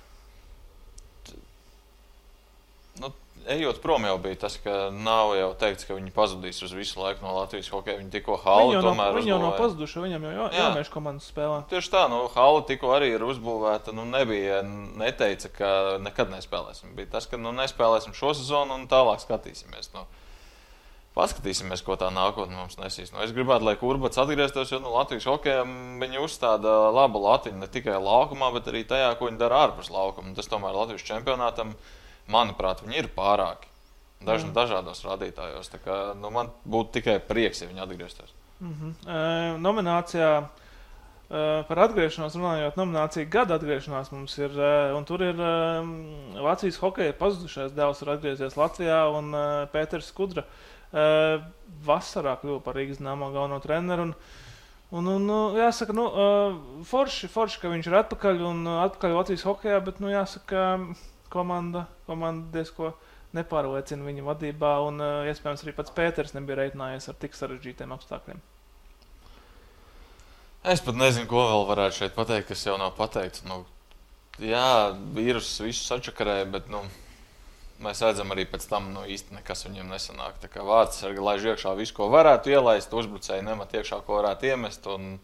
Nu, ejot prom, jau bija tas, ka nav jau teikts, ka viņi pazudīs uz visu laiku no Latvijas hokeja. Viņi tikko Viņi halu nav, tomēr viņi jau nav uzbūvēja. pazuduši, viņam jau jā, Jā. jauniešu komandas spēlē. Tieši tā, nu, Hala tikko arī ir uzbūvēta. Nu, nebija, neteica, ka nekad nespēlēsim. Bija tas, ka nu, nespēlēsim šo sezonu un tālāk skatīsimies. Nu, paskatīsimies, ko tā nākotnē mums nesīs. Nu, es gribētu, lai Kurbats atgrieztos, jo nu, Latvijas hokejam viņi uzstāda labu latiņu ne tikai laukumā, bet arī tajā, ko viņi dara ārpus laukuma. Tas tomēr Latvijas čempionātam, manuprāt, viņi ir pārāki. Daži, dažādos rādītājos. Tā Kā, nu, man būtu tikai prieks, ja viņi atgrieztos. Mhm. Uh, nominācijā uh, par atgriešanos runājot, nominācija gada atgriešanās mums ir. Un tur ir uh, Latvijas hokeja pazudušais dēls, ir atgriezies Latvijā, un uh, Pēters Skudra uh, vasarā kļuva par Rīgas nama galveno treneru. Un, Un, un, nu, jāsaka, nu, forši, forši, ka viņš ir atpakaļ un atpakaļ Latvijas hokeja, bet, nu, jāsaka, komanda, komanda diezko nepārliecina viņa vadībā. Un, uh, iespējams, arī pats Pēters nebija reiķinājies ar tik sarežģītiem apstākļiem. Es pat nezinu, ko vēl varētu šeit pateikt, kas jau nav pateikts. Nu, jā, vīruss visu sačakarēja, bet nu, mēs redzam arī pēc tam, nu, īsti nekas viņiem nesanāk. Tā kā vārds ir laiž iekšā visu, ko varētu ielaist, uzbrucēji nemat iekšā, ko varētu iemest. Un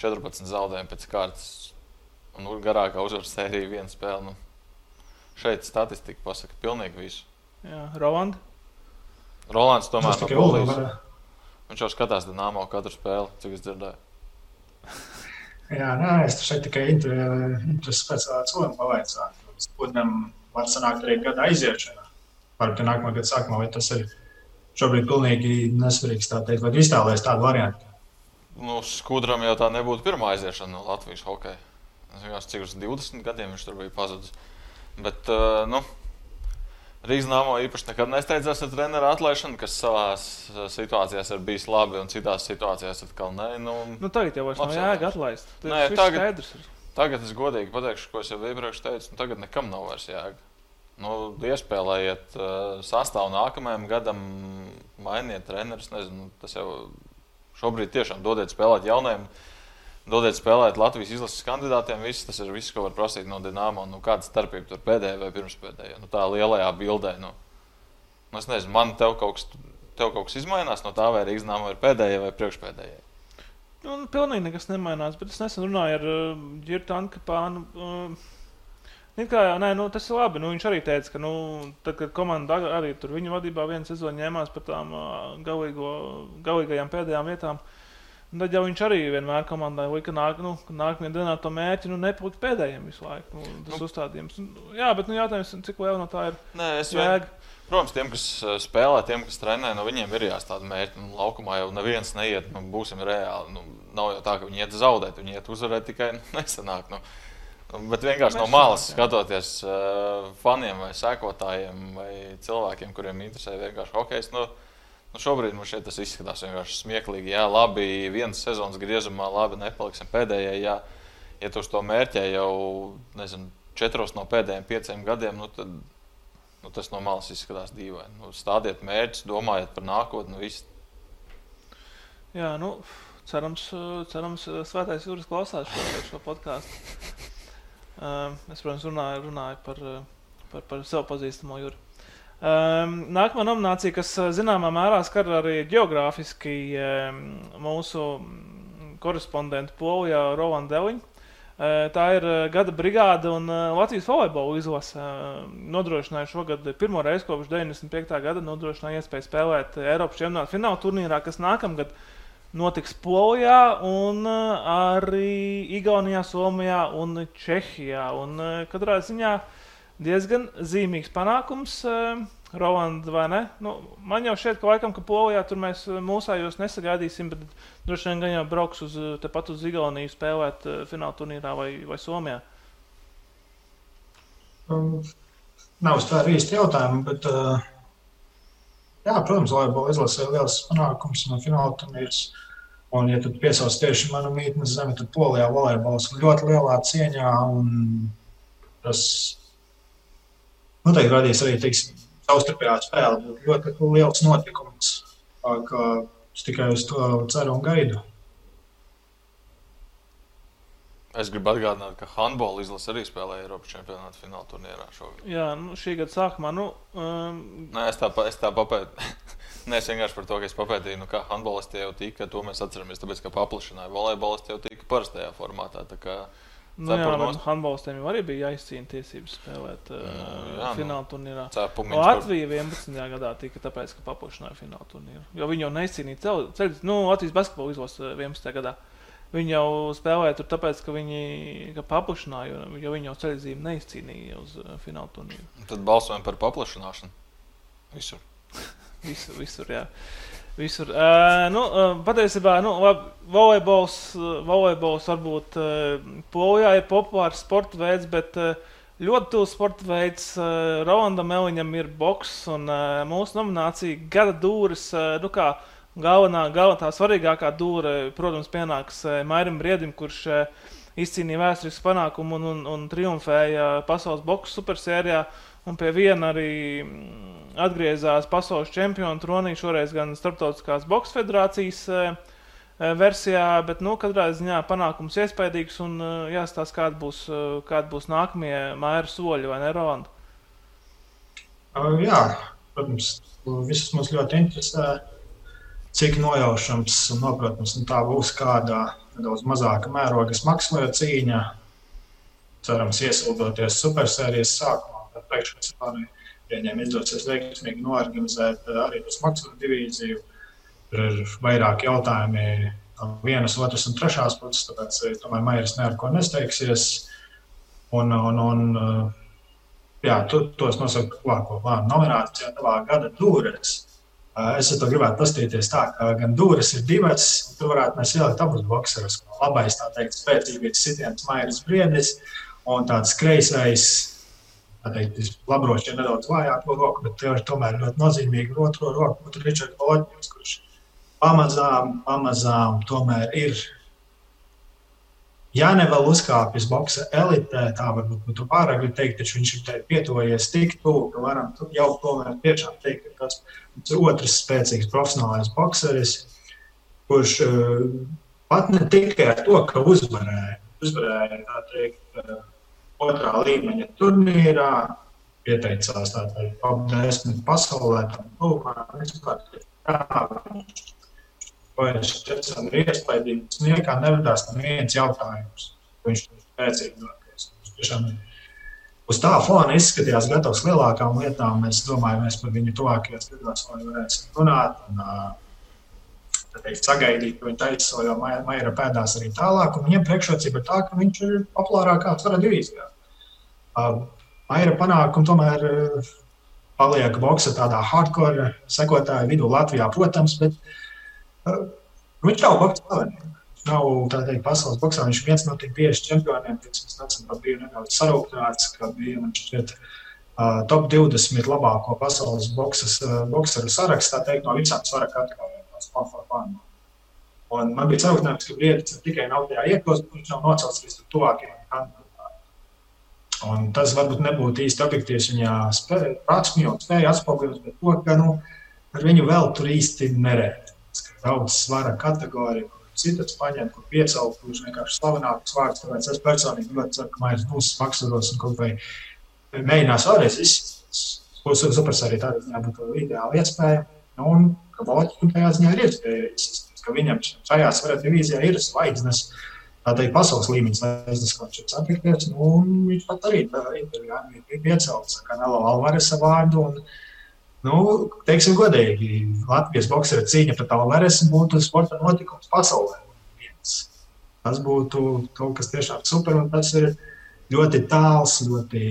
14 zaudējumi pēc kārtas. Un garākā uzvaras sērija viena spēle. Nu, šeit statistika pasaka pilnīgi visu. Jā, Roland. Rolands tomēr Tas no polijas. Viņš jau skatās Dienāmo katru spēli, cik es dzirdēju. Jā, nē, es šeit tikai inter- interesi pēc tā cilvēka pavaicāt. Spūdam var sanākt arī gada aiziešana. Varbūt ka nākamā gada sākumā, vai tas ir šobrīd pilnīgi nesvarīgs tā teikt, vai tu iztēlojies tādu variantu. Nu, Skudram jau tā nebūtu pirmā aiziešana no Latvijas hokeja. Es vienkārši cik uz 20 gadiem viņš tur bija pazudis. Bet, uh, nu, Rīgas nāmo īpaši nekad nesteidzās ar treneru atlaišanu, kas savā situācijās ir bijis labi, un citās situācijās atkal nē. Nu, Nu, tagad jau vairs nav jēga atlaist. Tas Nē, tagad- skaidrs. Tagad es godīgi pateikšu, ko es jau iepriekš teicu. Nu, tagad nekam nav vairs jēga. Nu, iespēlējiet uh, sastāvu nākamajam gadam, mainiet trenerus. Nezinu, tas jau šobrīd tiešām dodiet spēlēt jauniem. Dodiet spēlēt Latvijas izlases kandidātiem. Viss, tas ir viss, ko var prasīt no Dienāmo. Nu, kāda starpība tur pēdējā vai pirmspēdējā? Nu, tā lielajā bildē. Nu. Nu, es nezinu, man te kaut kas, tev kaut kas izmainās no tā, vai Rīgas nāma ir pēdējā vai priekšpēdējā. Nu, un pilnīgi nekas nemainās. Bet es nesen runāju ar uh, Girtu Ankapānu. Uh, kā, nē, nu, tas ir labi. Nu, viņš arī teica, ka, nu, tad, kad komanda arī tur viņa vadībā vienu sezonu ņēmās par tām uh, galīgo, galīgajām pēdējām vietām, nu, tad jau viņš arī vienmēr komandai lika, ka nāk, nu, ka nākamajā dienā to mērķi nu, nepalikt pēdējiem visu laiku. Nu, tas Nu. uzstādījums. Nu, Jā, bet nu, jautājums, cik liela no tā ir Nē, es vien, jēga. Protams, tiem, kas uh, spēlē, tiem, kas trenē, no viņiem ir jāstāda mērķi. Nu, laukumā jau neviens neiet, nu, būsim reāli. Nu, nav jau tā, ka viņi iet zaudēt, viņi iet uzvarēt tikai nu, nesanāk. Nu. Nu, Bet vienkārši no Nesanāk, malas skatoties uh, faniem vai sekotājiem vai cilvēkiem, kuriem interesē vienkārši hokejs. Nu, nu šobrīd mums šeit tas izskatās vienkārši smieklīgi. Jā, labi, vienas sezonas griezumā, labi, nepaliksim pēdējai. Jā, ja tu uz to mērķē jau nezinu, četros no pēdējiem pieciem gadiem, nu, tad nu, tas no malas izskatās dīvaini. Nu, stādiet mērķus, domājiet par nākotni. Viss. Jā, nu, cerams, cerams Svētais Jūras klausās šo, šo podkāstu. Es, protams, runāju, runāju par, par, par sev pazīstamo jūru. Um, nākamā nominācija, kas uh, zināmā mērā skar arī geogrāfiski um, mūsu mm, korespondentu Polijā, Rolandu Deliņu. Uh, Tā ir uh, gada brigāde un uh, Latvijas volejbola izlase. uh, Nodrošināja šogad pirmo reizi kopš 95. gada nodrošināja iespēju spēlēt uh, Eiropas čempionāta fināla turnīrā, kas nākamgad notiks Polijā, un uh, arī Igaunijā, Somijā un Čehijā. Un, uh, katrā ziņā diezgan zīmīgs panākums. Uh, Roland, vai ne? Nu, man jau šķiet, ka laikam, ka Polijā tur mēs uh, mūsējos nesagaidīsim, bet droši vien gan jau brauks uz uh, tepat uz Igauniju spēlēt uh, fināla turnīrā vai, vai Somijā. Um, Nav uz tā arī īsti jautājumu, bet, uh, jā, protams, volejbola izlasē liels panākums un fināla turnīrs. Un, ja tu piesauc tieši manu mītnes zemi, tad polijā volejbols ir ļoti lielā cieņā. un Tas noteikti radīs arī teiksim, savstarpējā spēle būtu ļoti liels notikums. Es tikai uz to ceru un gaidu. Es gribu atgādināt, ka handbola izlase arī spēlēja Eiropas čempionāta fināla turnīrā šogad. Jā, nu, šī gada sākumā. Nu, um... Nē, es tā, es tā papētīju. Nē, es vienkārši par to, ka es papētīju, nu, kā handbolisti jau tika, to mēs atceramies, tāpēc, ka paplašināja. Volejbolisti jau tika parastajā formātā. Nu, jā, bet handbolistiem arī bija jāizcīna tiesības spēlēt uh, jā, nu, fināla turnīrā. Latvija 11. gadā tika tāpēc, ka paplašināja fināla turnīru. Jo viņi jau neizcīnīja ceļu. Ceļ, nu, Latvijas basketbola izlase 11. gadā. Viņi jau spēlēja tur, tāpēc, ka viņi ka paplašināja, jo viņi jau ceļzīmi neizcīnīja uz fināla turnīru. Tad balsojam par paplašināšanu. Visur. visur, visur, jā. Visur. Uh, nu, uh, patiesībā, nu, volejbols, uh, volejbols varbūt uh, Polijā ir populārs sporta veids, bet uh, ļoti tuvs sporta veids uh, Rolandam Eliņam ir boks un uh, mūsu nominācija gada dūris. Uh, nu, kā, uh, galvenā, galvenā tā svarīgākā dūre, protams, pienāks eh, Mairim Briedim, kurš eh, izcīnīja vēsturisku panākumu un, un, un triumfēja pasaules boxe supersērijā. Un pie viena arī mm, atgriezās pasaules čempionu tronī, šoreiz gan Startautiskās boxe federācijas eh, versijā, bet nu, katrā ziņā panākums iespaidīgs un jāstāsta, kādi būs, kādi būs nākamie mēra soļi vai ne, Rolanda? Uh, jā, protams, visus mums ļoti interesē cik nojaušams noprotams, un tā būs kāda nedaudz mazāka mēroga smagsloja cīņa. Cerams, iesildoties supersērijas sākumā, tad priekšsakām viņiem izdosies veiksmīgi norganizēt eh, arī to smagsloju divīziju. Tur ir vairāk jautājumi no vienas, otras un trešās puses, tāpēc eh, tomēr Mairis neko nesteigsies. Un, un, un, eh, jā, tu, tos nosaka labāko plānu nominācijā tavā gada dūres Es to gribētu paskatīties tā, ka gan dūris ir divas, tur varētu mēs ielikt abus boxerus. Labais, tā teikt, spēcīgais sitiens, mairis briedis un tāds kreisais, tā teikt, labrošs ir nedaudz vājāko roku, bet tev ir tomēr ļoti nozīmīgi otro roku, būtu Ričards Lotņevs, kurš pamazām, pamazām tomēr ir Ja ne vēl uzkāpjas boxe elitē, tā varbūt būtu pārāk grūti teikt, taču viņš ir pietuvojies tik tuvu, ka varam jau tomēr tiešām teikt, ka tas ir otrs spēcīgs profesionālais bokseris, kurš uh, pat ne tikai ar to, ka uzvarēja, uzvarēja teikt, uh, otrā līmeņa turnīrā, pieteicās tādā 10 pasaulē, tam vai šis ir iespaidīgs. Niekā neradās neviens jautājums, ko viņš tur spēcīgi doties. Tiešām uz tā fona izskatījās gatavs lielākām lietām. Es domāju, mēs par viņu tuvākajos gados vēl varēsim runāt. Un, teikt, sagaidīt, ka viņi taisa jau maija pēdās arī tālāk. Viņam priekšrocība ir tā, ka viņš ir populārākā tvara divīzijā. Maija panākumi tomēr paliek boksa tādā hardcore sekotāju vidū Latvijā, protams, bet uh, Viņš nav slavenība. Viņš nav teikt, pasaules boxā. Viņš viens no tiem bieži čempioniem, kas nesen bija nedaudz sarūktināts, ka bija man šķiet uh, top 20 labāko pasaules boxas, uh, boxeru sarakstā, teikt, no visām svara kategorijām. Un man bija sarūktinājums, ka Briedis tikai nav tajā iekļauts, viņš nav nocelts līdz tuvākajiem. Un tas varbūt nebūtu īsti objektīvs viņa prasmju un spēju atspoguļot, to, ka nu, ar viņu vēl tur īsti nerēķina daudz svara kategoriju, kur citas paņemt, kur piecelt, kurš vienkārši slavenāks vārds. Tāpēc es personīgi ļoti ceru, ka Maijas būs smagsvaros un kaut vai mēģinās vēlreiz izsākt. Supers arī tādā ziņā būtu ideāla iespēja. Nu, un ka Vācijam tajā ziņā ir iespēja izsākt, ka viņam šajā svara divīzijā ir zvaigznes. Tā teikt, pasaules viņš ir satikties. Nu, viņš pat arī intervijā ir piecelts, kā Nelo Alvaresa vārdu. Un, Nu, teiksim, godīgi, Latvijas boxera cīņa pret Alvaresu būtu sporta notikums pasaulē. Tas būtu kaut kas tiešām super, un tas ir ļoti tāls, ļoti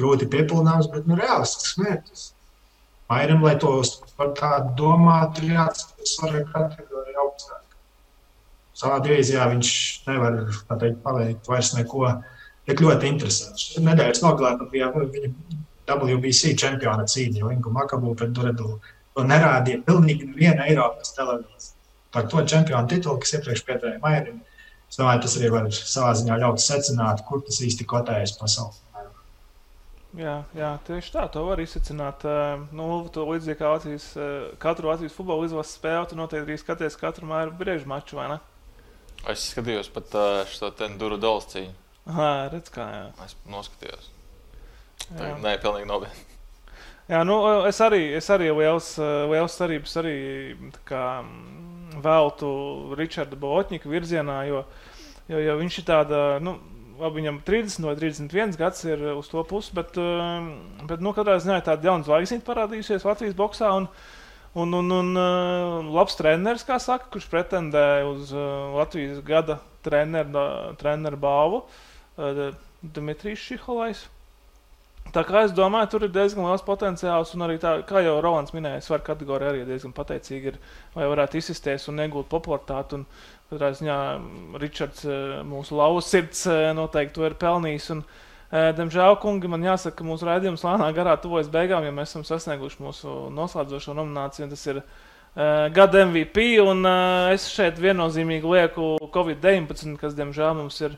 grūti piepildāms, bet nu, realistisks mērķis. Mairam, lai to par tādu domātu, ir jāatcerās svarīga kategorija augstāk. Savā divīzijā viņš nevar teikt, paveikt vairs neko tik ļoti interesantu. Nedēļas nogalē bija viņa WBC čempiona cīņa, jo Ingu Makabu pret Duredu to nerādīja pilnīgi neviena Eiropas televīzija. Par to čempionu titulu, kas iepriekš pietēja Mairim, es domāju, tas arī var savā ziņā ļaut secināt, kur tas īsti kotējas pasaulē. Jā, jā, tieši tā. To var izsacināt. Uh, nu, to līdzīgi kā Latvijas, uh, katru Latvijas futbola izlases spēli, tu noteikti arī skaties katru māju brīvžu maču, vai ne? Es skatījos pat uh, šo Duru Dolas cīņu. Jā, redz, kā jā. Es noskatījos. Tā, nē, pilnīgi nopietni. Jā, nu, es arī, es arī liels, liels cerības arī kā, veltu Ričarda Botņika virzienā, jo, jo, jo viņš ir tāda. Nu, labi, viņam 30 vai 31 gads ir uz to pusi, bet, bet nu, katrā ziņā tāda jauna zvaigznīte parādījusies Latvijas boxā. Un, un, un, un uh, labs treneris, kā saka, kurš pretendē uz uh, Latvijas gada treneru, treneru balvu, uh, Dmitrijs Šiholais. Tā kā es domāju, tur ir diezgan liels potenciāls, un arī tā, kā jau Rolands minēja, svaru kategorija arī diezgan pateicīga ir, lai varētu izsisties un negūt popularitāti. Un, Katrā ziņā Ričards, eh, mūsu lauva sirds, noteikti to ir pelnījis. Un, eh, Diemžēl, kungi, man jāsaka, ka mūsu raidījums lēnā garā tuvojas beigām, jo mēs esam sasnieguši mūsu noslēdzošo nomināciju. Tas ir uh, gada MVP, un uh, es šeit viennozīmīgi lieku Covid-19, kas, diemžēl, mums ir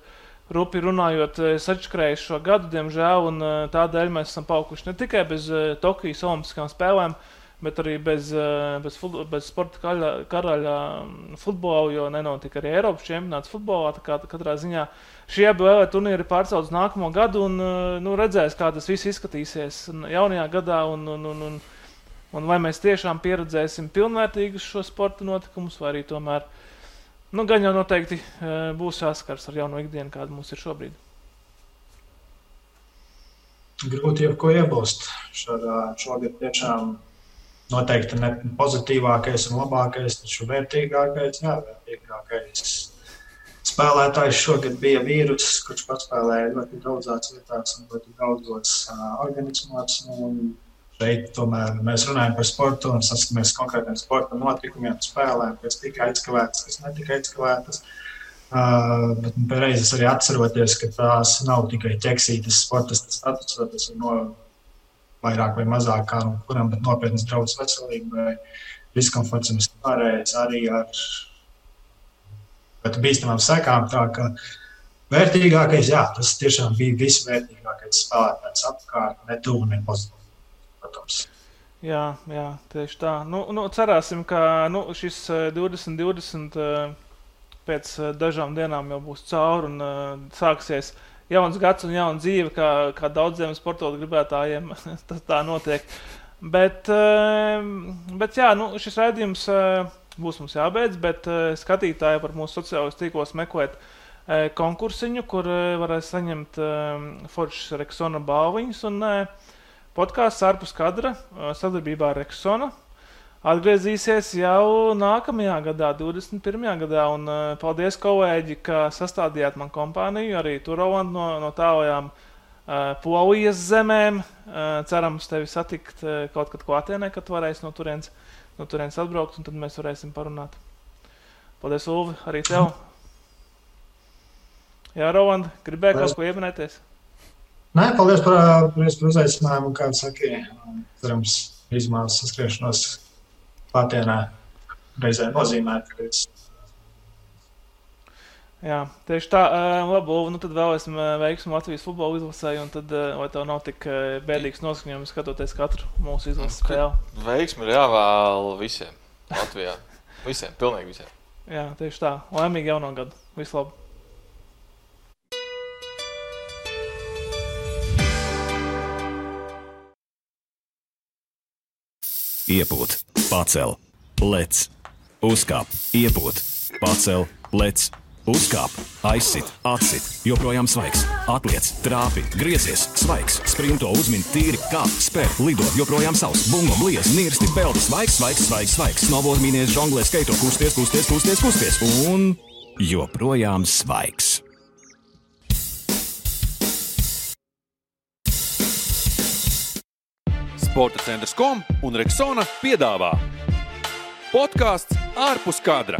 rupi runājot, sačakrējis šo gadu, diemžēl, un uh, tādēļ mēs esam paukuši ne tikai bez uh, Tokijas Olimpiskām spēlēm, uh, bet arī bez, eh, bez, futbol, bez sporta karaļa, karaļa mm, futbola, jo nenotika arī Eiropas čempionāts futbolā. Katrā ziņā šie abi vēl turnīri pārcelt uz nākamo gadu un eh, nu, redzēs, kā tas viss izskatīsies jaunajā gadā. Un, un, un, un, un vai mēs tiešām pieredzēsim pilnvērtīgus šo sporta notikumus, vai arī tomēr nu, gan jau noteikti eh, būs jāskars ar jaunu ikdienu, kāda mums ir šobrīd. Grūti jau ko iebilst. Šogad tiešām noteikti ne pozitīvākais un labākais, taču vērtīgākais, jā, vērtīgākais spēlētājs šogad bija vīrus, kurš paspēlēja ļoti daudzās vietās un ļoti daudzos uh, organismos. Šeit tomēr mēs runājam par sportu un saskaramies konkrētiem sporta notikumiem, spēlēm, kas tika aizkavētas, kas netika aizkavētas. Uh, bet reizes arī atceroties, ka tās nav tikai ķeksītas sporta status, tas ir no vairāk vai mazāk, kā nu, kuram ir nopietnas draudzes veselībai, diskomforts un vispārējais arī ar bīstamām sekām. Tā kā vērtīgākais, jā, tas tiešām bija visvērtīgākais spēlētājs apkārt, ne tuvu, ne pozitīvi, protams. Jā, jā, tieši tā. Nu, nu, cerēsim, ka nu, šis 2020 eh, eh, pēc eh, dažām dienām jau būs cauri un sāksies uh, jauns gads un jauna dzīve, kā, kā daudziem sporta gribētājiem tas tā notiek. Bet, ehm, bet jā, nu, šis raidījums eh, būs mums jābeidz, bet eh, skatītāji var mūsu sociālajos tīklos meklēt eh, konkursiņu, kur varēs saņemt ehm, Foršas Reksona balviņas un podkāsts ārpus kadra sadarbībā ar Reksona atgriezīsies jau nākamajā gadā, 21. gadā. Un, uh, paldies, kolēģi, ka sastādījāt man kompāniju, arī Turolandu no, no tālajām uh, Polijas zemēm. Uh, cerams, tevi satikt uh, kaut kad klātienē, kad varēs no turienes, no turienes atbraukt, un tad mēs varēsim parunāt. Paldies, Ulvi, arī tev! Jā, Roland, gribēju kaut ko ieminēties? Nē, paldies par, par uzaicinājumu. Kā saka, cerams, izmās saskriešanos klātienē reizē nozīmētu. Es... Jā, tieši tā. Labi, nu tad vēlēsim veiksmu Latvijas futbola izlasē, un tad, lai tev nav tik bēdīgs noskaņojums skatoties katru mūsu izlases spēli. Veiksmi ir jāvēl visiem Latvijā. Visiem, pilnīgi visiem. Jā, tieši tā. Laimīgi jauno gadu. Vislabāk! Iepūt, pacel, lec, uzkāp, iepūt, pacel, lec, uzkāp, aizsit, atsit, joprojām svaigs, atliec, trāpi, griezies, svaigs, sprinto uzmini tīri, kāp, spēr, lido, joprojām savs, bungo, bliez, nirsti, peldi, svaigs, svaigs, svaigs, svaigs, snowboard mīnies, žonglē, skaito, kusties, kusties, kusties, kusties, un joprojām svaigs. Sporta centrs kom un Reksona piedāvā podkāsts ārpus kadra.